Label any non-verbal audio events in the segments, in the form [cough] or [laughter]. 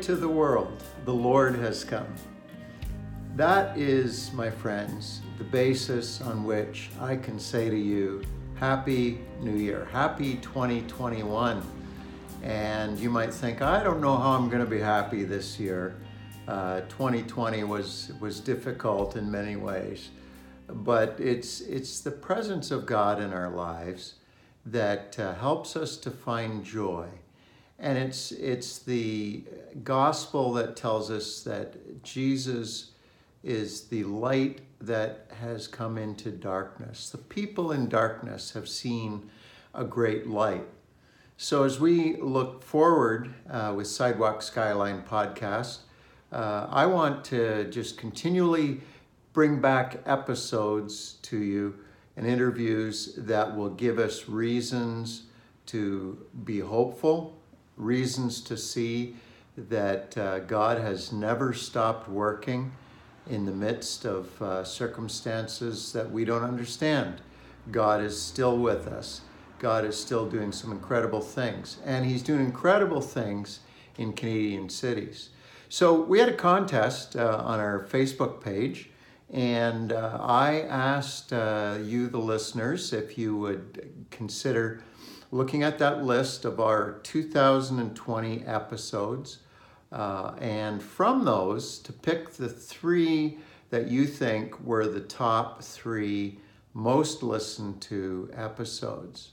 To the world, the Lord has come. That is, my friends, the basis on which I can say to you, Happy New Year, Happy 2021. And you might think, I don't know how I'm going to be happy this year. Uh, 2020 was, was difficult in many ways, but it's, it's the presence of God in our lives that uh, helps us to find joy. And it's, it's the gospel that tells us that Jesus is the light that has come into darkness. The people in darkness have seen a great light. So, as we look forward uh, with Sidewalk Skyline podcast, uh, I want to just continually bring back episodes to you and interviews that will give us reasons to be hopeful, reasons to see that uh, God has never stopped working in the midst of uh, circumstances that we don't understand. God is still with us. God is still doing some incredible things. And He's doing incredible things in Canadian cities. So we had a contest uh, on our Facebook page and uh, I asked uh, you, the listeners, if you would consider looking at that list of our 2020 episodes. Uh, and from those, to pick the three that you think were the top three most listened to episodes.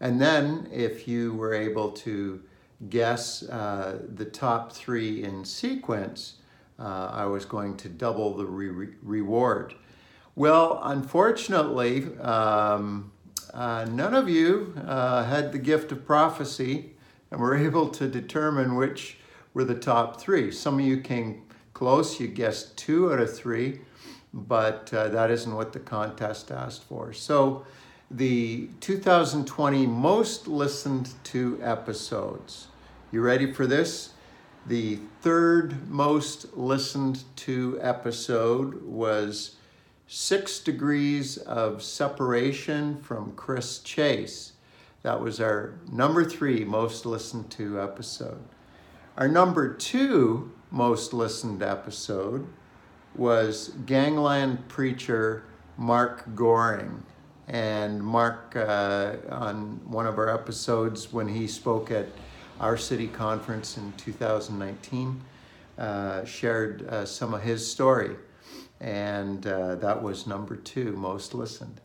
And then, if you were able to guess uh, the top three in sequence, uh, I was going to double the re- reward. Well, unfortunately, um, uh, none of you uh, had the gift of prophecy and were [laughs] able to determine which were the top three. Some of you came close, you guessed two out of three, but uh, that isn't what the contest asked for. So, the 2020 most listened to episodes. You ready for this? The third most listened to episode was Six Degrees of Separation from Chris Chase. That was our number three most listened to episode. Our number two most listened episode was Gangland preacher Mark Goring. And Mark, uh, on one of our episodes when he spoke at our city conference in 2019, uh, shared uh, some of his story. And uh, that was number two, most listened.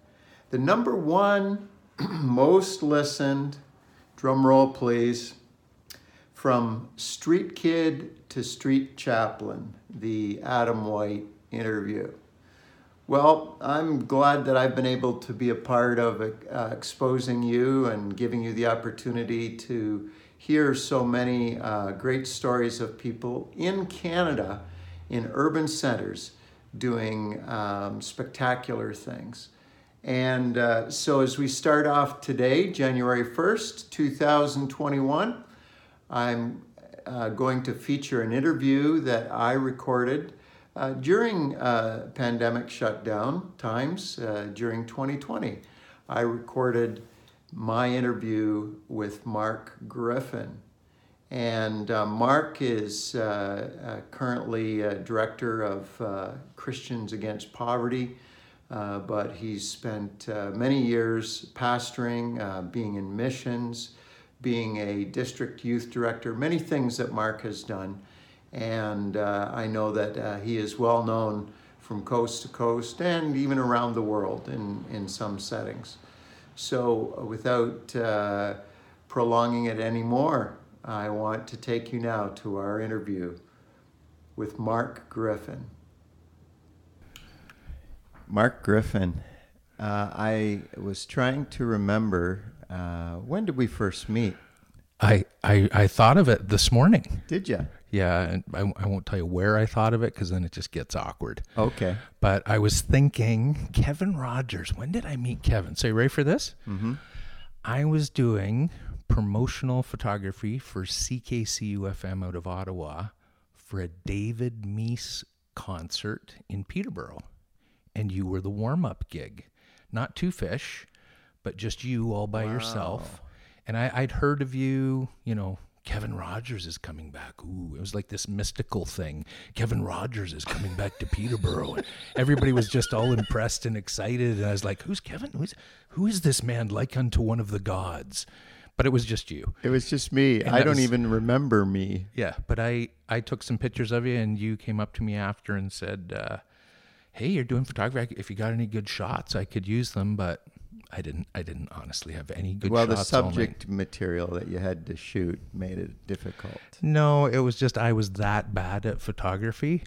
The number one [clears throat] most listened, drum roll please, from Street Kid to Street Chaplain, the Adam White interview. Well, I'm glad that I've been able to be a part of uh, exposing you and giving you the opportunity to hear so many uh, great stories of people in Canada, in urban centers, doing um, spectacular things. And uh, so, as we start off today, January 1st, 2021, I'm uh, going to feature an interview that I recorded uh, during uh, pandemic shutdown times uh, during 2020. I recorded my interview with Mark Griffin. And uh, Mark is uh, uh, currently director of uh, Christians Against Poverty, uh, but he's spent uh, many years pastoring, being in missions, being a district youth director, many things that Mark has done. And I know that he is well known from coast to coast and even around the world in, in some settings. So, without prolonging it anymore, I want to take you now to our interview with Mark Griffin. Mark Griffin, uh, I was trying to remember uh, when did we first meet? I, I, I thought of it this morning. Did you? Yeah, and I, I won't tell you where I thought of it because then it just gets awkward. Okay. But I was thinking, Kevin Rogers. When did I meet Kevin? So you ready for this? Mm-hmm. I was doing promotional photography for CKCU FM out of Ottawa for a David Meece concert in Peterborough, and you were the warm up gig, not two fish, but just you all by Wow. yourself. And I, I'd heard of you, you know, Kevin Rogers is coming back. Ooh, it was like this mystical thing. Kevin Rogers is coming back to Peterborough. And everybody was just all impressed and excited. And I was like, who's Kevin? Who's, who is this man like unto one of the gods? But it was just you. It was just me. And I don't was- even remember me. Yeah. But I, I took some pictures of you and you came up to me after and said, uh, hey, you're doing photography. If you got any good shots, I could use them. But I didn't, I didn't honestly have any good well, the shots. all night. subject material that you had to shoot made it difficult. No, it was just I was that bad at photography.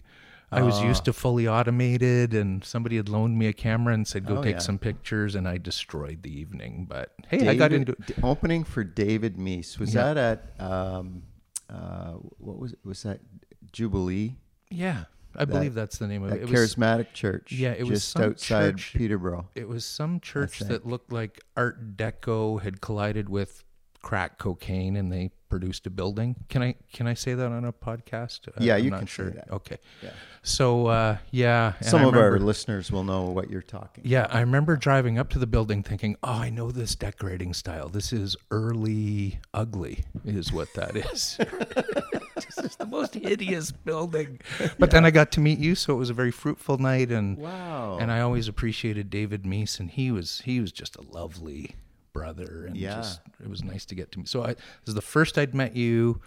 I was used to fully automated, and somebody had loaned me a camera and said, "Go Oh, take yeah. some pictures," and I destroyed the evening. But hey, I got David- into d- opening for David Meece. Was Yeah. that at um, uh, what was it? was that Jubilee? yeah. I believe that's the name of That it. It was, charismatic church. yeah, it was just some outside church- Peterborough. it was some church think. that looked like Art Deco had collided with crack cocaine, and they produced a building. Can I can I say that on a podcast? Uh, Yeah, I'm you not can say sure. that. Okay. Yeah. So uh, yeah, Some of our listeners will know what you're talking. Yeah, I remember driving up to the building thinking, "Oh, I know this decorating style. This is early ugly, is what that is. [laughs] this is the most hideous building." But then I got to meet you, so it was a very fruitful night, and Wow. and I always appreciated David Meece, and he was he was just a lovely brother, and Yeah. just it was nice to get to meet. So I this is the first I'd met you.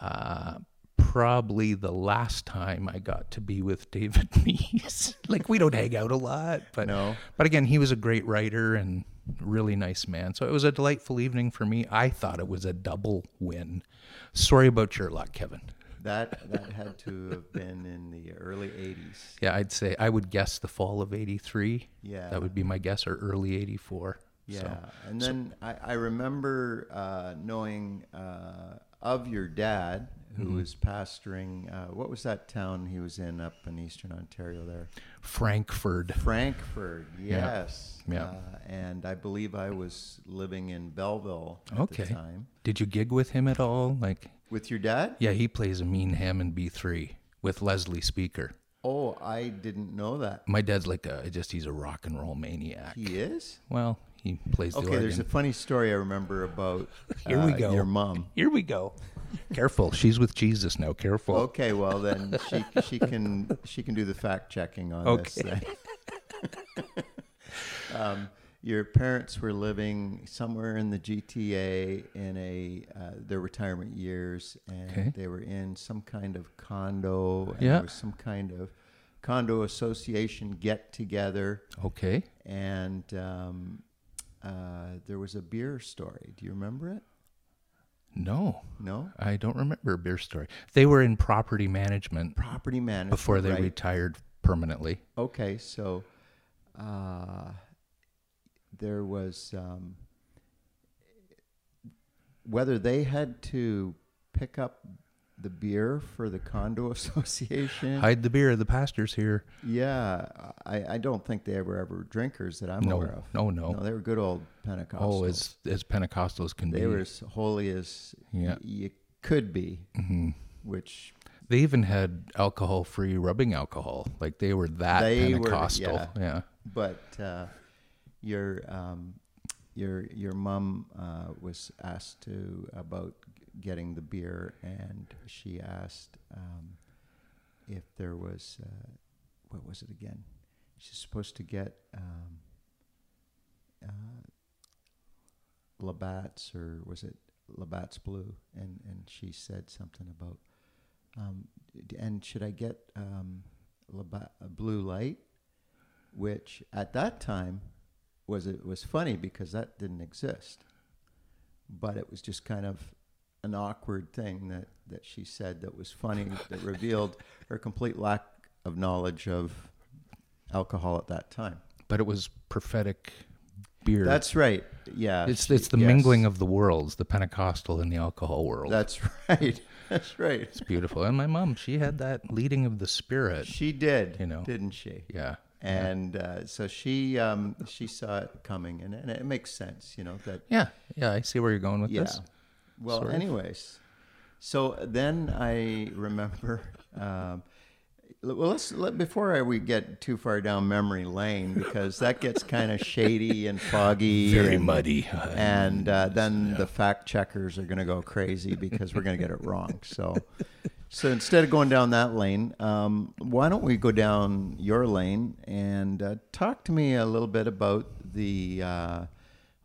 Uh, probably the last time I got to be with David [laughs] Meece. like we don't hang out a lot, but No. but again, he was a great writer and really nice man. So it was a delightful evening for me. I thought it was a double win. Sorry about your luck, Kevin. That that had to have been in the early '80s. Yeah, I'd say I would guess the fall of '83. Yeah. that would be my guess, or early '84. Yeah, So, and then I, I remember uh, knowing uh, of your dad, who Mm-hmm. was pastoring. Uh, what was that town he was in up in eastern Ontario? There, Frankford. Frankford. Yes. Yeah. Uh, and I believe I was living in Belleville at Okay. the time. Did you gig with him at all? Like, With your dad? yeah, he plays a mean Hammond B3 with Leslie Speaker. Oh, I didn't know that. My dad's like a just he's a rock and roll maniac. He is. Well, he plays the Okay, organ. there's a funny story I remember about [laughs] Here we uh, go. your mom. Here we go. Careful, she's with Jesus now. Careful. Okay, well then she she can she can do the fact checking on this. Okay. Then. [laughs] um, your parents were living somewhere in the GTA in a uh, their retirement years, and Okay. they were in some kind of condo. And Yeah. there was some kind of condo association get together, Okay. and um, uh, there was a beer story. Do you remember it? No, No, I don't remember a beer story. They were in property management property management before they right? retired permanently. Okay, so uh, there was um, whether they had to pick up the beer for the condo [laughs] association. Hide the beer. The pastor's here. yeah, I, I don't think they were ever drinkers that I'm No, aware of. no, no. No, they were good old Pentecostals. Oh, as as Pentecostals can they be. were as holy as Yeah. you could be, hmm which They even had alcohol-free rubbing alcohol. Like they were that They were- Pentecostal. yeah. yeah. but uh, your um, your your mom uh, was asked to about getting the beer, and she asked um, if there was uh, what was it again? She's supposed to get um, uh, Labatt's, or was it Labatt's Blue? And and she said something about. Um, and should I get um, Labatt, a blue light? which at that time was it was funny because that didn't exist. But it was just kind of an awkward thing that, that she said that was funny that revealed her complete lack of knowledge of alcohol at that time. But it was prophetic beer. That's right. Yeah. it's she- it's the yes. mingling of the worlds, the Pentecostal and the alcohol world. That's [laughs] right. That's right. it's beautiful. And my mom, she had that leading of the spirit. She did, You know. didn't she? Yeah. And uh, so she um, she saw it coming, and, and it makes sense, you know, that Yeah. Yeah. I see where you're going with yeah. this. Well, sort of. anyways, so then I remember um, Well, let's let, before I, we get too far down memory lane because that gets kind of shady and foggy, Very and, muddy. and uh, then the fact checkers are going to go crazy because we're going to get it wrong. So, so instead of going down that lane, um, why don't we go down your lane and uh, talk to me a little bit about the uh,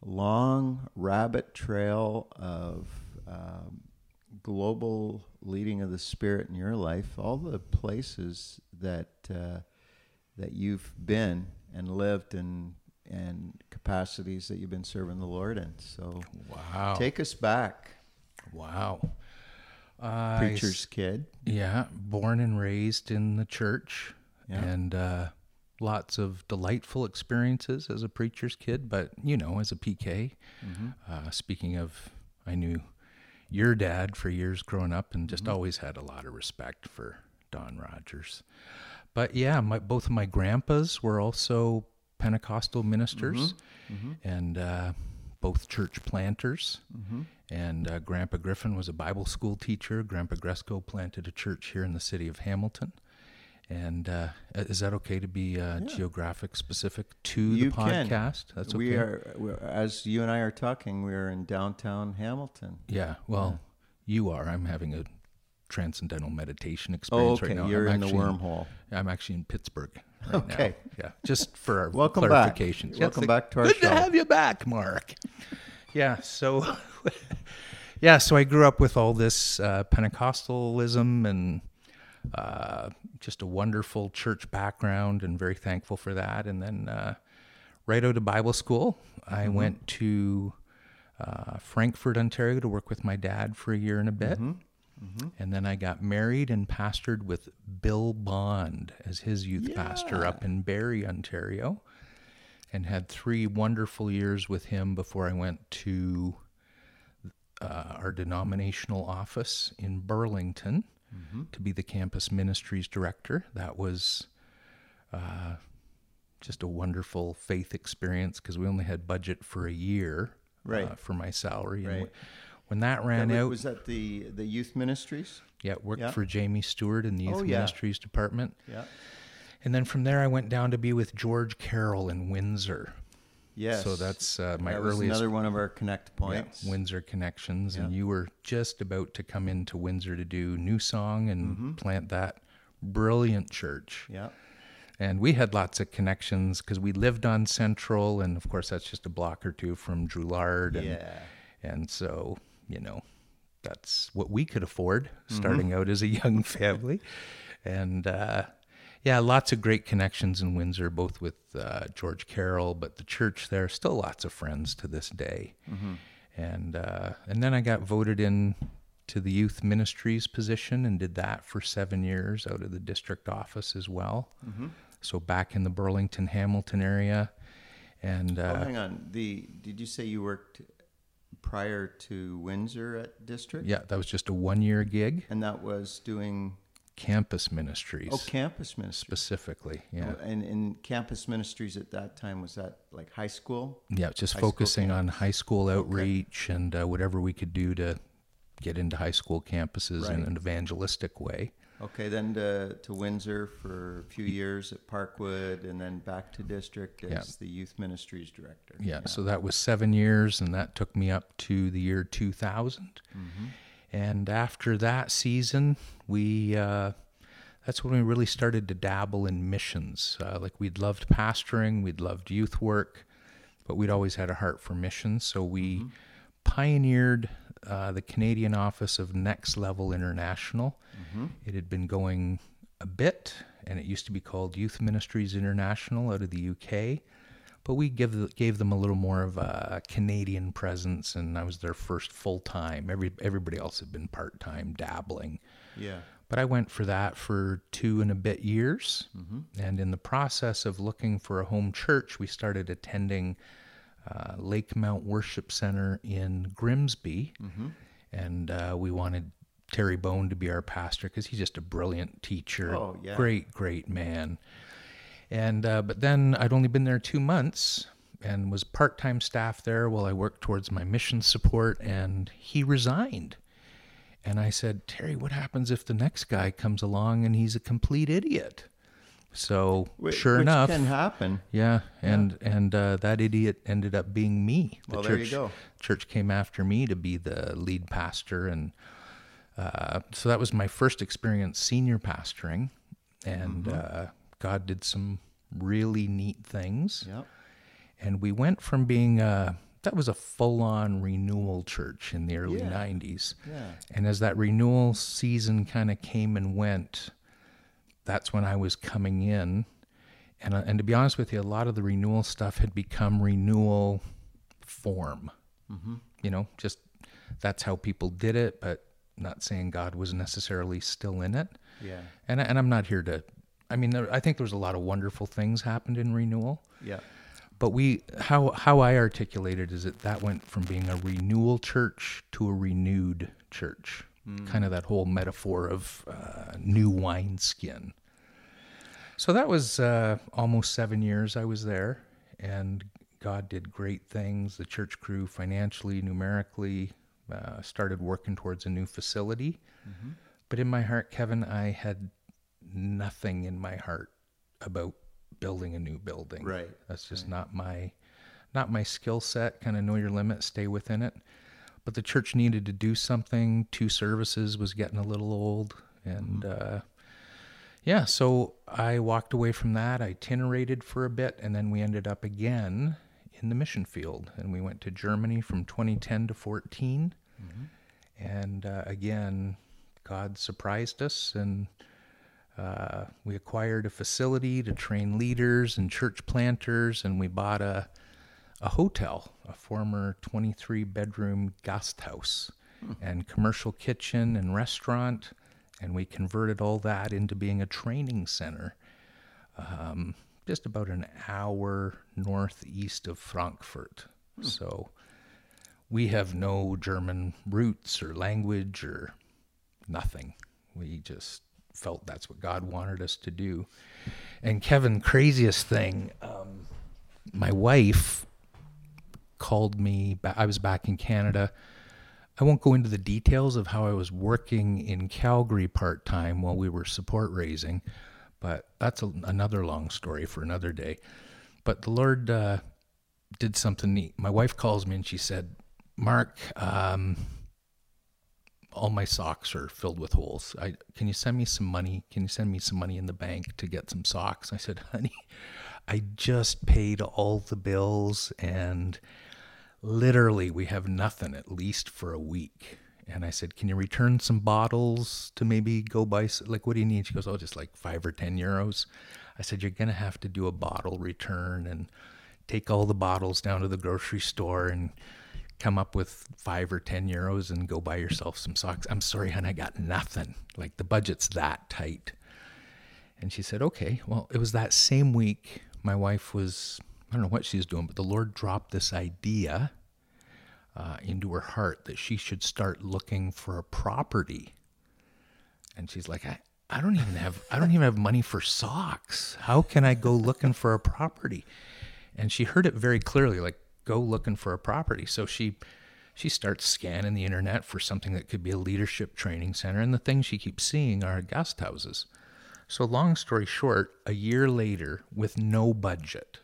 long rabbit trail of um, global leading of the Spirit in your life, all the places that uh, that you've been and lived and and capacities that you've been serving the Lord in. So wow. take us back, wow. Uh, preacher's kid. Yeah, born and raised in the church, Yeah. and uh, lots of delightful experiences as a preacher's kid. But you know, as a PK, Mm-hmm. uh, speaking of, I knew your dad for years growing up, and Mm-hmm. just always had a lot of respect for Don Rogers. But yeah, my, both of my grandpas were also Pentecostal ministers, Mm-hmm. and uh, both church planters. Mm-hmm. And uh, Grandpa Griffin was a Bible school teacher. Grandpa Gresco planted a church here in the city of Hamilton. And uh, is that okay to be uh, geographic specific to You the can. podcast? That's okay. We are, as you and I are talking, we are in downtown Hamilton. Yeah. Well, you are. I'm having a transcendental meditation experience Oh, okay. right now. You're I'm in the wormhole. I'm actually in Pittsburgh. Right Okay. Now. Yeah. Just for [laughs] our Welcome back. clarification. Welcome back to our good show. Good to have you back, Mark. [laughs] Yeah. So, [laughs] yeah. So I grew up with all this uh, Pentecostalism and uh, just a wonderful church background, and very thankful for that. And then uh, right out of Bible school, I Mm-hmm. went to uh, Frankford, Ontario, to work with my dad for a year and a bit. Mm-hmm. And then I got married and pastored with Bill Bond as his youth pastor up in Barrie, Ontario, and had three wonderful years with him before I went to uh, our denominational office in Burlington to be the campus ministries director. That was uh, just a wonderful faith experience because we only had budget for a year Right. uh, for my salary. And Right. wh- when that ran That out, was, was that the, the youth ministries? yeah, worked Yeah. for Jamie Stewart in the youth Oh, yeah. ministries department. Yeah. And then from there, I went down to be with George Carroll in Windsor. Yes. So that's uh, my that was earliest another one of our connect yeah, points. Windsor connections. And you were just about to come into Windsor to do New Song and Mm-hmm. plant that brilliant church. yeah. And we had lots of connections because we lived on Central, and of course that's just a block or two from Drouillard. And, Yeah. and so you know that's what we could afford Mm-hmm. starting out as a young [laughs] family. And uh, yeah, lots of great connections in Windsor, both with uh, George Carroll, but the church there still lots of friends to this day. Mm-hmm. And uh, and then I got voted in to the youth ministries position and did that for seven years out of the district office as well. Mm-hmm. So back in the Burlington Hamilton area, and Oh, uh, hang on. The did you say you worked prior to Windsor at district? yeah, that was just a one year gig. And that was doing Campus ministries. oh campus ministries. specifically. Yeah, And in campus ministries at that time was that like high school? yeah, just high focusing on high school outreach and uh, whatever we could do to get into high school campuses in an evangelistic way. Okay, then to, to Windsor for a few years at Parkwood, and then back to district as Yeah. the youth ministries director. Yeah, so that was seven years, and that took me up to the year 2000. Mm-hmm. And after that season, we uh, that's when we really started to dabble in missions. Uh, like we'd loved pastoring, we'd loved youth work, but we'd always had a heart for missions. So we Mm-hmm. pioneered uh, the Canadian office of Next Level International. Mm-hmm. It had been going a bit, and it used to be called Youth Ministries International out of the UK. But we give gave them a little more of a Canadian presence, and I was their first full time. Every everybody else had been part time, dabbling. Yeah. But I went for that for two and a bit years. And in the process of looking for a home church, we started attending uh, Lakemount Worship Center in Grimsby. And uh, we wanted Terry Bone to be our pastor because he's just a brilliant teacher. Oh, yeah. Great, great man. And uh, but then I'd only been there two months and was part-time staff there while I worked towards my mission support. And he resigned, And I said, Terry, what happens if the next guy comes along and he's a complete idiot? So Wh- sure which enough, can happen. yeah, and and uh, that idiot ended up being me. The Well, church, there you go. Church came after me to be the lead pastor, and uh, so that was my first experience senior pastoring, and Mm-hmm. uh, God did some really neat things, Yep. and we went from being uh, that was a full-on renewal church in the early Yeah. '90s, Yeah. and as that renewal season kind of came and went, that's when I was coming in. And, uh, and to be honest with you, a lot of the renewal stuff had become renewal form. You know, just that's how people did it, but not saying God was necessarily still in it. Yeah. And, I- and I'm not here to, I mean, there, I think there's a lot of wonderful things happened in renewal Yeah. but we how how I articulated is that that went from being a renewal church to a renewed church, kind of that whole metaphor of uh, new wineskin. So that was uh, almost seven years I was there, and God did great things. The church grew financially, numerically, uh, started working towards a new facility. But in my heart, Kevin, I had nothing in my heart about building a new building. Right, That's just not my not my skill set. Kind of know your limit, stay within it. But the church needed to do something. Two services was getting a little old, and uh, yeah, so I walked away from that. I itinerated for a bit, and then we ended up again in the mission field, and we went to Germany from 2010 to 14. And uh, again, God surprised us, and uh, we acquired a facility to train leaders and church planters, and we bought a a hotel, a former 23 bedroom guest house, and commercial kitchen and restaurant, and we converted all that into being a training center. Um, just about an hour northeast of Frankfurt. So we have no German roots or language or nothing. We just felt that's what God wanted us to do. And Kevin, craziest thing, um, my wife called me. I was back in Canada. I won't go into the details of how I was working in Calgary part time while we were support raising, but that's a, another long story for another day. But the Lord uh, did something neat. My wife calls me and she said, Mark, um, all my socks are filled with holes. I, can you send me some money? Can you send me some money in the bank to get some socks? I said, honey, I just paid all the bills and literally we have nothing at least for a week. And I said, can you return some bottles to maybe go buy, like, what do you need? She goes, oh, just like five or 10 euros. I said, you're going to have to do a bottle return and take all the bottles down to the grocery store and come up with five or 10 euros and go buy yourself some socks. I'm sorry, hon, I got nothing. Like, the budget's that tight. And she said, okay. Well, it was that same week my wife was, I don't know what she was doing, but the Lord dropped this idea uh, into her heart that she should start looking for a property. And she's like, I, I don't even have, I don't even have money for socks. How can I go looking for a property? And she heard it very clearly, like, go looking for a property. So she, she starts scanning the internet for something that could be a leadership training center. And the things she keeps seeing are guest houses. So, long story short, a year later, with no budget,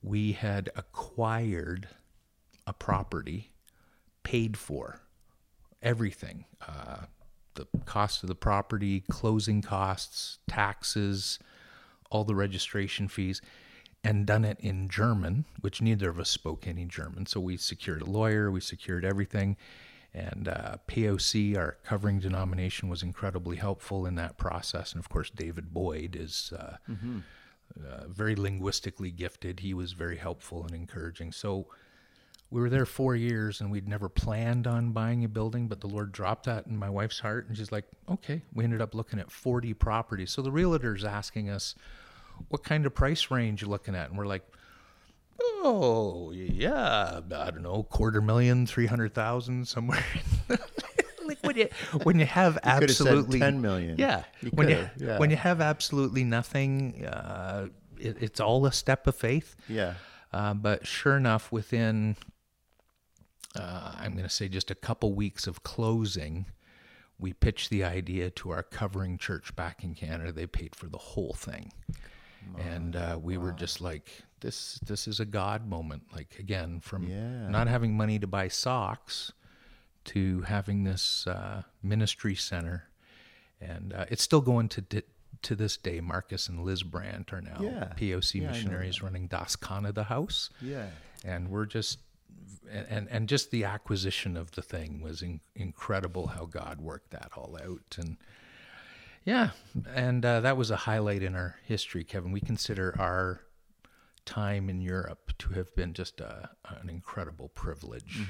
we had acquired a property, paid for everything uh, the cost of the property, closing costs, taxes, all the registration fees, and done it in German, which neither of us spoke any German. So we secured a lawyer, we secured everything. And uh, POC, our covering denomination, was incredibly helpful in that process. And of course, David Boyd is uh, uh, very linguistically gifted. He was very helpful and encouraging. So we were there four years and we'd never planned on buying a building, but the Lord dropped that in my wife's heart. And she's like, okay. We ended up looking at 40 properties. So the realtor's asking us, what kind of price range you're looking at? And we're like, oh, yeah, I don't know, quarter million, 300,000, somewhere. [laughs] like when you, when you have said absolutely 10 million. Yeah. You when you, yeah. when you have absolutely nothing, uh, it, it's all a step of faith. Yeah. Uh, but sure enough, within, uh, I'm going to say just a couple weeks of closing, we pitched the idea to our covering church back in Canada. They paid for the whole thing, and uh, we were just like, "This, this is a God moment." Like again, from Yeah. not having money to buy socks to having this uh, ministry center, and uh, it's still going to di- to this day. Marcus and Liz Brandt are now Yeah. POC Yeah, missionaries running Das Canada House Yeah. and we're just and and just the acquisition of the thing was in, incredible how God worked that all out and yeah. And uh, that was a highlight in our history Kevin. We consider our time in Europe to have been just a, an incredible privilege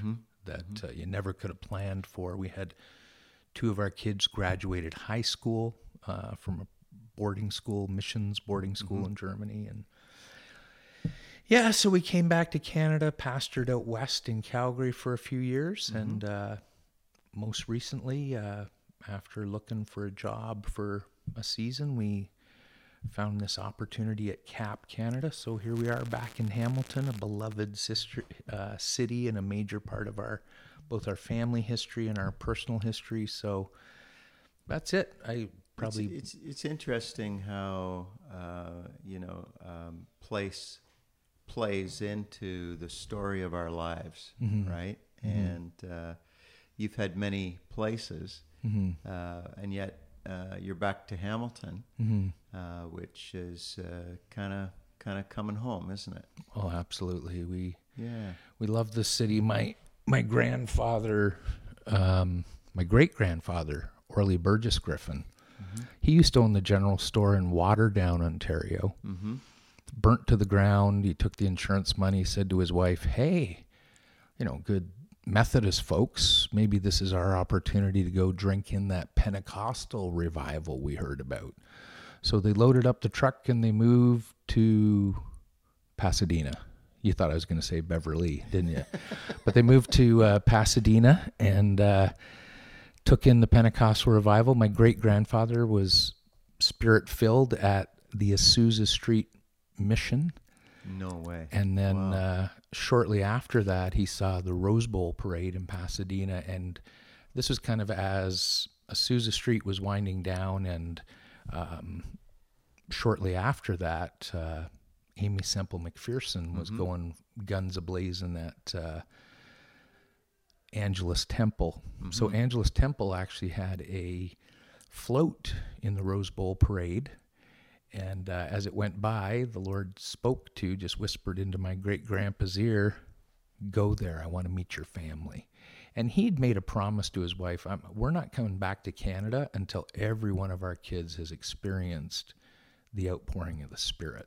that Uh, you never could have planned for. We had two of our kids graduated high school uh, from a boarding school missions boarding school in Germany. And yeah, so we came back to Canada, pastored out west in Calgary for a few years, and uh, most recently, uh, after looking for a job for a season, we found this opportunity at CAP Canada. So here we are back in Hamilton, a beloved sister uh, city and a major part of our both our family history and our personal history. So that's it. I probably It's, it's it's interesting how uh, you know um, place plays into the story of our lives, right? And uh, you've had many places, uh, and yet uh, you're back to Hamilton, uh, which is kind of kind of coming home, isn't it? oh absolutely we Yeah. we love the city. My my grandfather, um, my great grandfather, Orley Burgess Griffin, he used to own the general store in Waterdown, Ontario. Mm-hmm. Burnt to the ground. He took the insurance money. Said to his wife, "Hey, you know, good Methodist folks, maybe this is our opportunity to go drink in that Pentecostal revival we heard about." So they loaded up the truck and they moved to Pasadena. You thought I was going to say Beverly, didn't you? [laughs] but they moved to uh, Pasadena and uh, took in the Pentecostal revival. My great grandfather was spirit filled at the Azusa Street Mission. No way. And then uh, shortly after that, he saw the Rose Bowl parade in Pasadena. And this was kind of as Azusa Street was winding down. And um, shortly after that, uh, Aimee Semple McPherson was going guns ablazing at uh, Angelus Temple. So, Angelus Temple actually had a float in the Rose Bowl parade. And uh, as it went by, the Lord spoke to, just whispered into my great grandpa's ear, Go there. I want to meet your family. And he'd made a promise to his wife We're not coming back to Canada until every one of our kids has experienced the outpouring of the Spirit.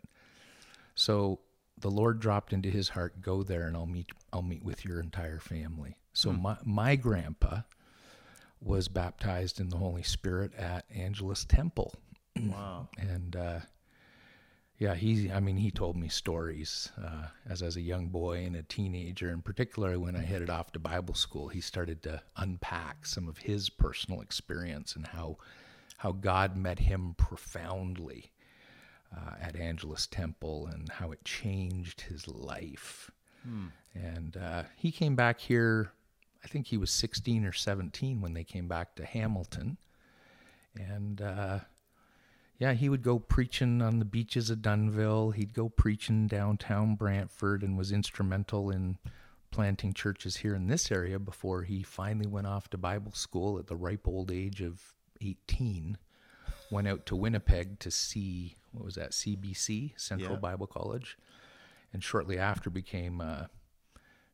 So the Lord dropped into his heart, Go there and I'll meet, I'll meet with your entire family. So my, my grandpa was baptized in the Holy Spirit at Angelus Temple Wow. and uh, yeah, he. I mean, he told me stories uh, as as a young boy and a teenager, and particularly when I headed off to Bible school, he started to unpack some of his personal experience and how how God met him profoundly uh, at Angelus Temple and how it changed his life. And uh, he came back here. I think he was 16 or 17 when they came back to Hamilton, and. Yeah, he would go preaching on the beaches of Dunnville. He'd go preaching downtown Brantford and was instrumental in planting churches here in this area before he finally went off to Bible school at the ripe old age of 18. Went out to Winnipeg to see, what was that, CBC, Central Yeah. Bible College. And shortly after became a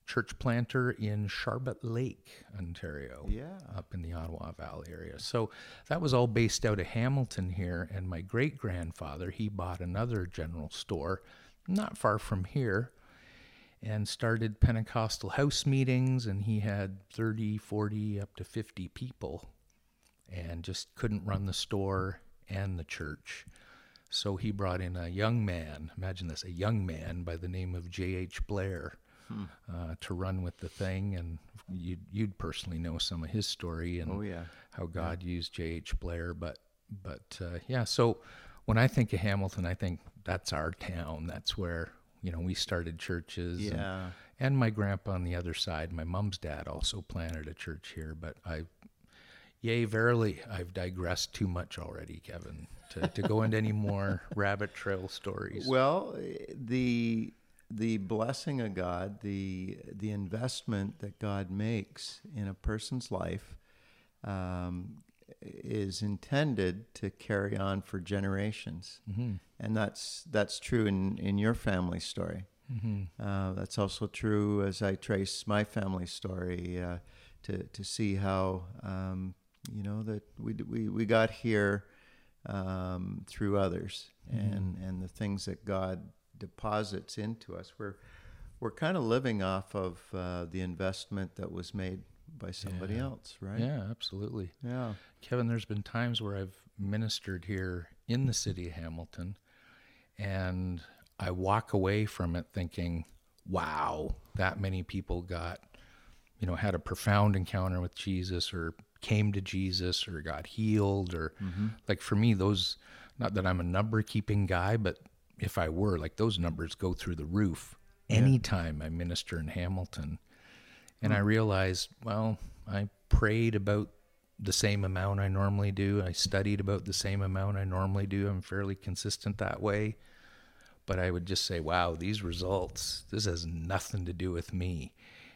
church planter in Sharbot Lake, Ontario Yeah. up in the Ottawa Valley area. So that was all based out of Hamilton here. And my great grandfather, he bought another general store not far from here and started Pentecostal house meetings. And he had 30, 40, up to 50 people and just couldn't run the store and the church. So he brought in a young man, imagine this, a young man by the name of J.H. Blair uh, to run with the thing. And you'd, you'd personally know some of his story and Oh, yeah. how God used J.H. Blair. But, but uh, yeah, so when I think of Hamilton, I think that's our town. That's where, you know, we started churches. and- Yeah. and my grandpa on the other side, my mom's dad also planted a church here, but I Yea, verily, I've digressed too much already, Kevin, to, to go into any more [laughs] rabbit trail stories. Well, the the blessing of God, the the investment that God makes in a person's life, um, is intended to carry on for generations, Mm-hmm. and that's that's true in in your family story. Mm-hmm. Uh, that's also true as I trace my family story uh, to to see how um, you know that we we we got here um, through others and and the things that God deposits into us. We're we're kind of living off of uh, the investment that was made by somebody Yeah. else, right? Yeah, absolutely. Yeah. Kevin, there's been times where I've ministered here in the city of Hamilton, and I walk away from it thinking, wow, that many people got, you know, had a profound encounter with Jesus or came to Jesus or got healed or like for me those not that I'm a number keeping guy but if I were like those numbers go through the roof anytime I minister in Hamilton and I hmm. realized well I prayed about the same amount I normally do I studied about the same amount I normally do I'm fairly consistent that way but I would just say, wow, these results, this has nothing to do with me.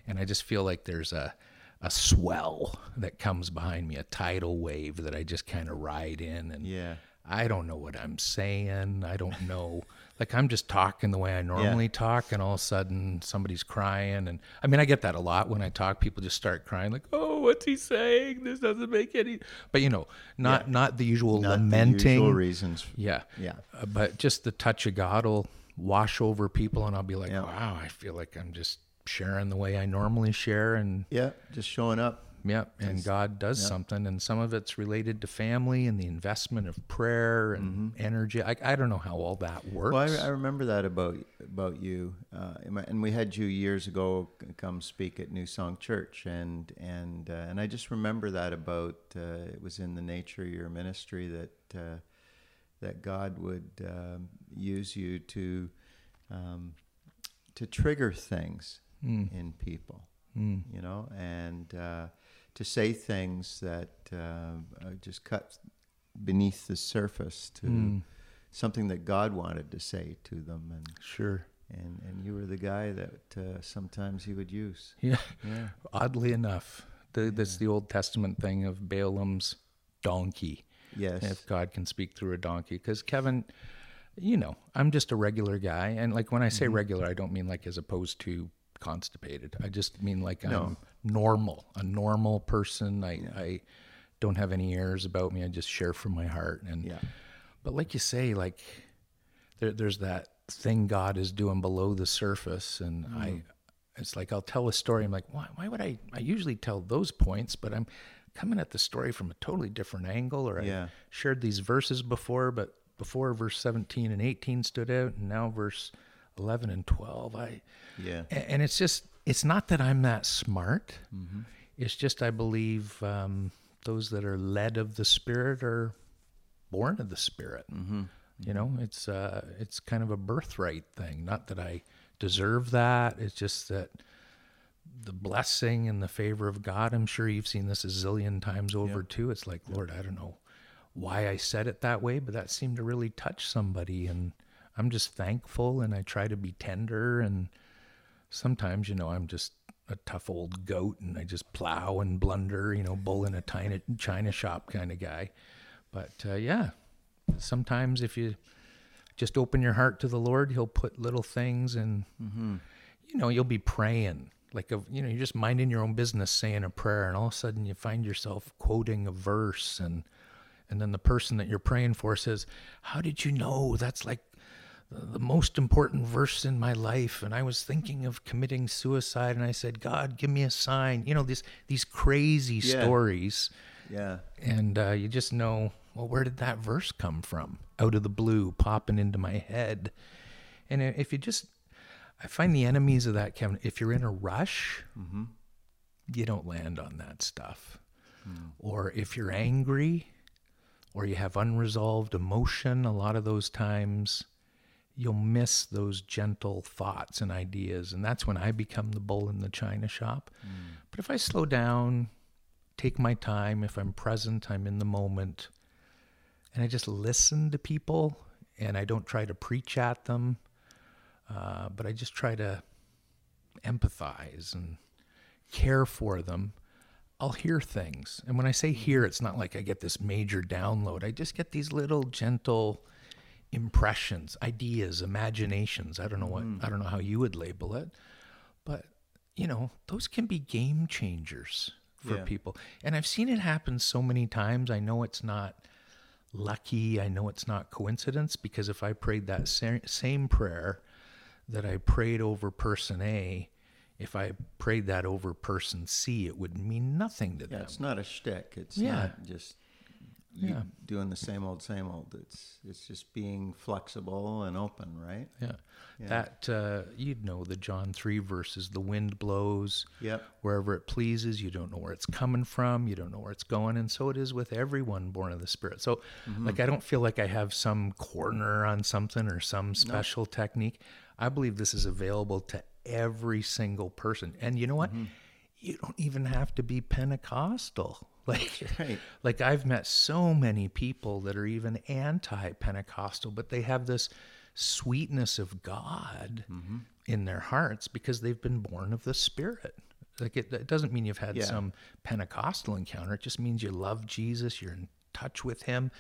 And I just feel like there's a, a swell that comes behind me, a tidal wave that I just kind of ride in. And Yeah. I don't know what I'm saying. I don't know. like I'm just talking the way I normally talk, and all of a sudden somebody's crying. And I mean, I get that a lot when I talk. People just start crying, like, "Oh, what's he saying? This doesn't make any." But you know, not not the usual Not lamenting. the usual reasons. Yeah. Yeah. Uh, but just the touch of God will wash over people, and I'll be like, Yeah. wow, I feel like I'm just sharing the way I normally share. And Yeah. Just showing up. Yeah, and God does something. And some of it's related to family and the investment of prayer and energy. I, I don't know how all that works. Mm-hmm. Well, I, I remember that about about you, uh, and we had you years ago come speak at New Song Church, and and uh, and I just remember that about uh, it was in the nature of your ministry that uh, that God would um, use you to um, to trigger things in people, you know, and uh, to say things that uh, uh, just cut beneath the surface to something that God wanted to say to them, and sure. and and you were the guy that uh, sometimes he would use. Yeah. Yeah. Oddly enough, the, that's the Old Testament thing of Balaam's donkey. Yes. if God can speak through a donkey. Because Kevin, you know, I'm just a regular guy, and like when I Mm-hmm. say regular, I don't mean like as opposed to constipated. I just mean like I'm No. Normal, a normal person. I I don't have any airs about me. I just share from my heart. And Yeah. but like you say, like there, there's that thing God is doing below the surface, and I. Mm. It's like I'll tell a story. I'm like, why? Why would I? I usually tell those points, but I'm coming at the story from a totally different angle. Or Yeah. I shared these verses before, but before verse 17 and 18 stood out, and now verse 11 and 12. I Yeah. a- and it's just it's not that I'm that smart. It's just I believe um, those that are led of the Spirit are born of the Spirit. Mm-hmm. You know, it's uh, it's kind of a birthright thing. Not that I deserve that. It's just that the blessing and the favor of God. I'm sure you've seen this a zillion times over too. It's like, Lord, I don't know why I said it that way, but that seemed to really touch somebody, and I'm just thankful. And I try to be tender and sometimes you know i'm just a tough old goat and i just plow and blunder you know bull in a china, china shop kind of guy. But uh, yeah sometimes if you just open your heart to the lord he'll put little things and you know you'll be praying. Like a, you know you're just minding your own business saying a prayer and all of a sudden you find yourself quoting a verse and and then the person that you're praying for says how did you know? That's like the most important verse in my life and i was thinking of committing suicide and i said god give me a sign. You know these these crazy Yeah. stories. Yeah. and uh, you just know well where did that verse come from? Out of the blue popping into my head. And if you just i find the enemies of that kevin if you're in a rush you don't land on that stuff. Or if you're angry or you have unresolved emotion a lot of those times you'll miss those gentle thoughts and ideas and that's when i become the bull in the china shop but if i slow down take my time. If I'm present, I'm in the moment. And I just listen to people and I don't try to preach at them, uh, but I just try to empathize and care for them. I'll hear things. And when I say hear, it's not like I get this major download. I just get these little gentle impressions, ideas, imaginations. I don't know what, mm. I don't know how you would label it, but you know, those can be game changers for Yeah. people. And I've seen it happen so many times. I know it's not lucky. I know it's not coincidence because if I prayed that same prayer that I prayed over person A, if I prayed that over person C, it would mean nothing to Yeah, them. it's not a shtick. It's Yeah. not just Yeah. doing the same old, same old. It's it's just being flexible and open, right? Yeah. That, uh, you'd know the John 3 verses the wind blows Yep. wherever it pleases. You don't know where it's coming from. You don't know where it's going. And so it is with everyone born of the Spirit. So, like, I don't feel like I have some corner on something or some special technique. I believe this is available to every single person. And you know what? You don't even have to be Pentecostal. Like, right. [laughs] like I've met so many people that are even anti-Pentecostal, but they have this sweetness of God mm-hmm. in their hearts because they've been born of the Spirit. Like it, it doesn't mean you've had Yeah. some Pentecostal encounter. It just means you love Jesus. You're in touch with Him,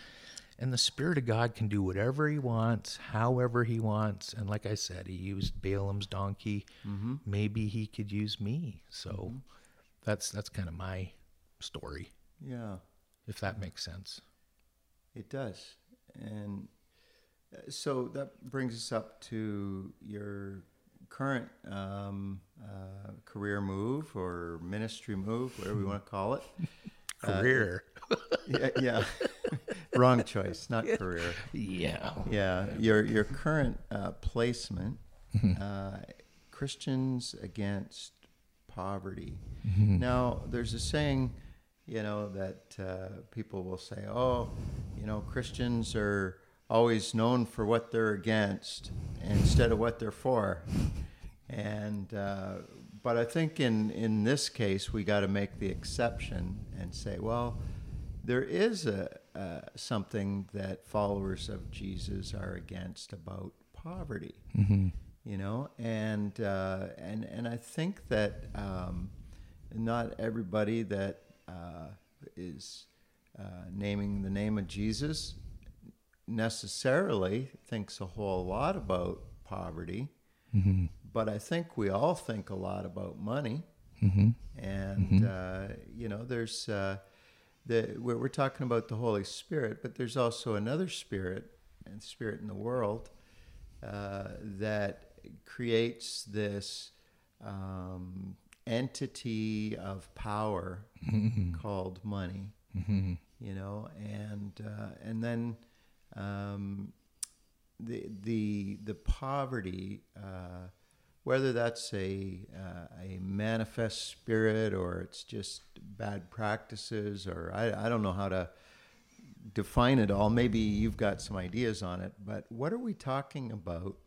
and the Spirit of God can do whatever He wants, however He wants. And like I said, He used Balaam's donkey. Mm-hmm. Maybe He could use me. So mm-hmm. that's that's kind of my story Yeah, if that makes sense. it does. And uh, so that brings us up to your current um, uh, career move or ministry move, whatever you want to call it. [laughs] Career. [laughs] Yeah, yeah. [laughs] wrong choice, not career. yeah. Yeah, your your current uh, placement, uh, Christians against poverty. Now, there's a saying, you know, that uh, people will say, "Oh, you know, Christians are always known for what they're against instead of what they're for," and uh, but I think in in this case we got to make the exception and say, well, there is a uh, something that followers of Jesus are against about poverty. You know, and uh, and and I think that um, not everybody that uh, is uh, naming the name of Jesus necessarily thinks a whole lot about poverty, but I think we all think a lot about money. And uh, you know, there's uh, the we're, we're talking about the Holy Spirit, but there's also another spirit and spirit in the world uh, that creates this um, entity of power called money. You know, and uh, and then um, the the the poverty, uh, whether that's a uh, a manifest spirit or it's just bad practices, or I, I don't know how to define it all. Maybe you've got some ideas on it, but what are we talking about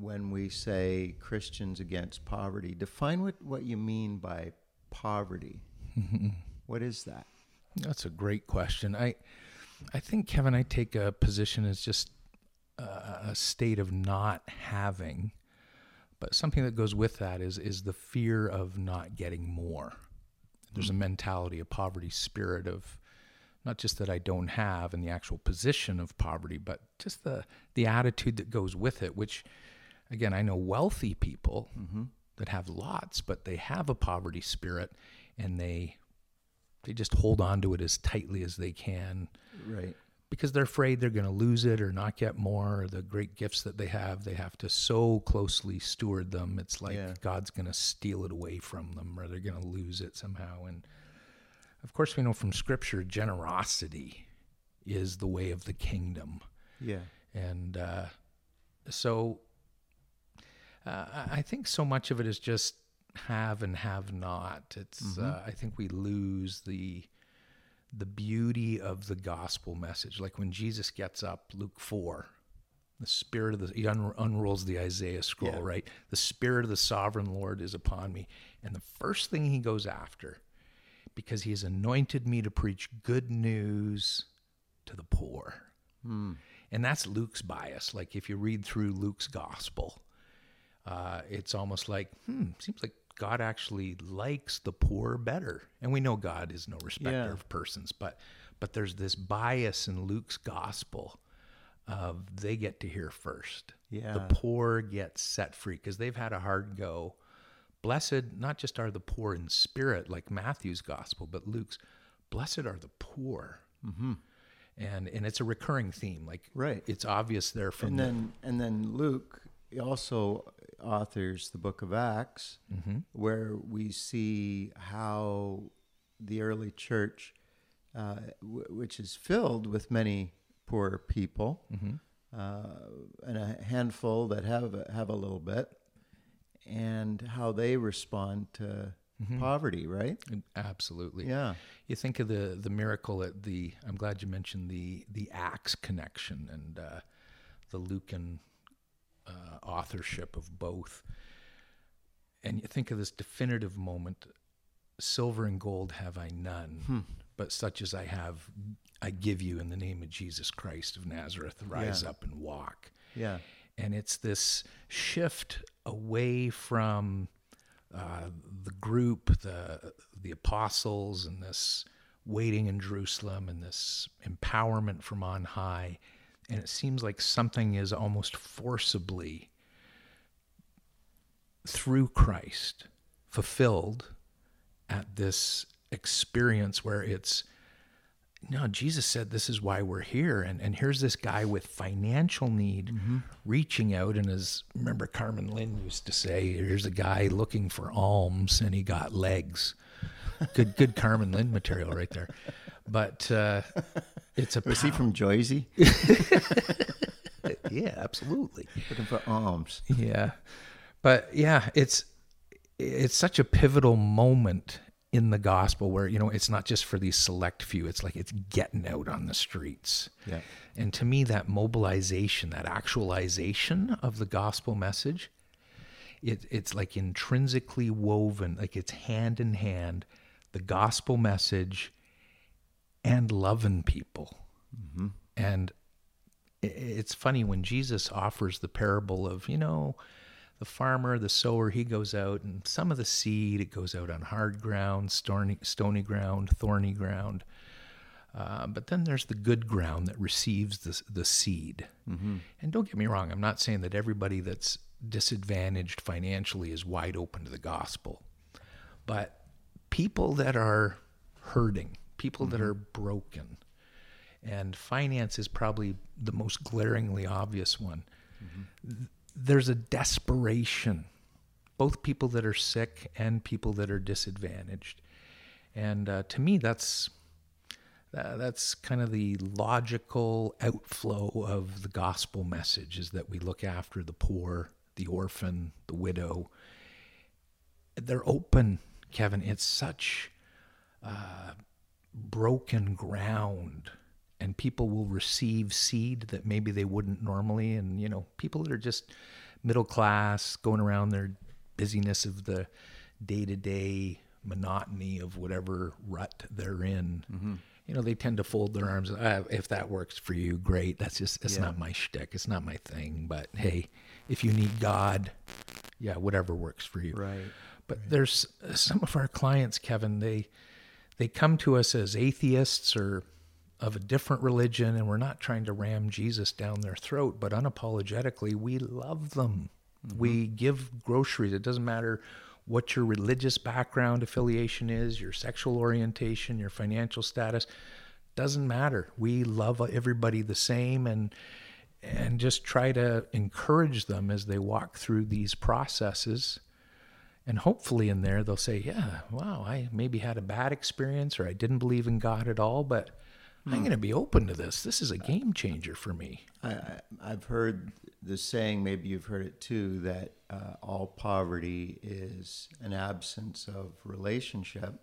when we say Christians against poverty? Define what, what you mean by poverty. [laughs] what is that? That's a great question. I I think Kevin I take a position as just a, a state of not having but something that goes with that is is the fear of not getting more. There's a hmm. mentality, a poverty spirit of not just that I don't have in the actual position of poverty, but just the the attitude that goes with it. Which, again, I know wealthy people that have lots, but they have a poverty spirit, and they they just hold on to it as tightly as they can Right. because they're afraid they're going to lose it or not get more or the great gifts that they have they have to so closely steward them it's like Yeah. god's going to steal it away from them or they're going to lose it somehow and of course we know from scripture generosity is the way of the kingdom Yeah. and uh, so uh, I- I think so much of it is just have and have not. It's uh, I think we lose the the beauty of the gospel message. Like when Jesus gets up, Luke four, the spirit of the he un- unrolls the Isaiah scroll, Yeah. right? The spirit of the sovereign Lord is upon me, and the first thing he goes after because he has anointed me to preach good news to the poor. And that's Luke's bias. Like if you read through Luke's gospel, uh, it's almost like, hmm, seems like God actually likes the poor better. And we know God is no respecter Yeah. of persons, but but there's this bias in Luke's gospel of they get to hear first. Yeah. The poor get set free because they've had a hard go. Blessed not just are the poor in spirit, like Matthew's gospel, but Luke's. Blessed are the poor. Mm-hmm. And and it's a recurring theme. Like Right. it's obvious there from and the, then and then Luke also authors the book of Acts, where we see how the early church, uh, w- which is filled with many poor people, uh, and a handful that have a, have a little bit, and how they respond to poverty. Right? absolutely. Yeah. You think of the the miracle at the. I'm glad you mentioned the the Acts connection and uh, the Lucan uh, authorship of both. And you think of this definitive moment: "Silver and gold have I none, but such as I have, I give you in the name of Jesus Christ of Nazareth. Rise Yeah. up and walk." Yeah. and it's this shift away from uh, the group, the the apostles, and this waiting in Jerusalem, and this empowerment from on high, and it seems like something is almost forcibly through Christ fulfilled at this experience where it's no, Jesus said this is why we're here. And, and here's this guy with financial need mm-hmm. reaching out. And as remember, Carmen Lynn used to say, here's a guy looking for alms and he got legs. Good, good Carmen Lynn material right there. [laughs] But uh, [laughs] it's a Was he from Jersey? [laughs] yeah, absolutely. Looking for arms. Yeah. But yeah, it's it's such a pivotal moment in the gospel where, you know, it's not just for these select few, it's like it's getting out on the streets. Yeah. And to me that mobilization, that actualization of the gospel message, it, it's like intrinsically woven, like it's hand in hand, the gospel message and loving people. And it's funny when Jesus offers the parable of, you know, the farmer, the sower, he goes out and some of the seed, it goes out on hard ground, stony, stony ground, thorny ground. Uh, but then there's the good ground that receives the, the seed. And don't get me wrong, I'm not saying that everybody that's disadvantaged financially is wide open to the gospel. But people that are hurting, people that are broken, and finance is probably the most glaringly obvious one. Th- There's a desperation, both people that are sick and people that are disadvantaged. And uh, to me, that's tha- that's kind of the logical outflow of the gospel message is that we look after the poor, the orphan, the widow. They're open, Kevin. It's such uh, broken ground and people will receive seed that maybe they wouldn't normally. And you know people that are just middle class going around their busyness of the day-to-day monotony of whatever rut they're in you know they tend to fold their arms ah, if that works for you great. That's just it's not my shtick. It's not my thing. But hey if you need god yeah whatever works for you. Right. but there's some of our clients, Kevin, they they come to us as atheists or of a different religion, and we're not trying to ram Jesus down their throat, but unapologetically, we love them. Mm-hmm. We give groceries. It doesn't matter what your religious background affiliation is, your sexual orientation, your financial status. Doesn't matter. We love everybody the same and and just try to encourage them as they walk through these processes and hopefully in there they'll say, "Yeah, wow, I maybe had a bad experience or I didn't believe in God at all, but I'm going to be open to this. This is a game changer for me." I, I've heard the saying, maybe you've heard it too, that uh, all poverty is an absence of relationship.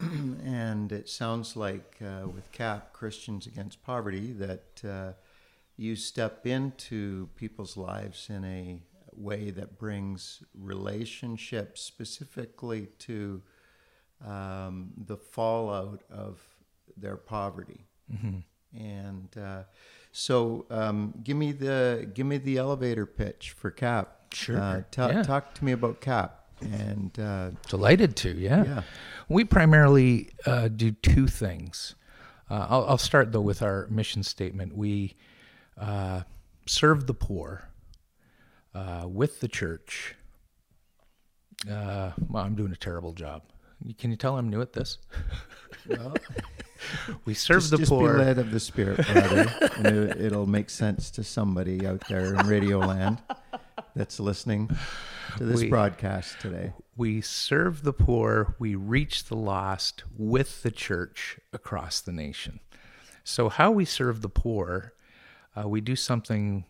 [clears throat] and it sounds like uh, with CAP, Christians Against Poverty, that uh, you step into people's lives in a way that brings relationships specifically to um, the fallout of their poverty. And uh, so, um, give me the give me the elevator pitch for CAP. Sure, Uh, ta- yeah. Talk to me about CAP. And uh, Delighted to, yeah. Yeah. We primarily uh, do two things. Uh, I'll, I'll start though with our mission statement. We uh, serve the poor uh, with the church. Uh, well, I'm doing a terrible job. Can you tell I'm new at this? well, [laughs] We serve just, the just poor. be led of the Spirit, brother, and it, it'll make sense to somebody out there in Radio Land that's listening to this We- broadcast today. We serve the poor, we reach the lost with the church across the nation. So, how we serve the poor, uh, we do something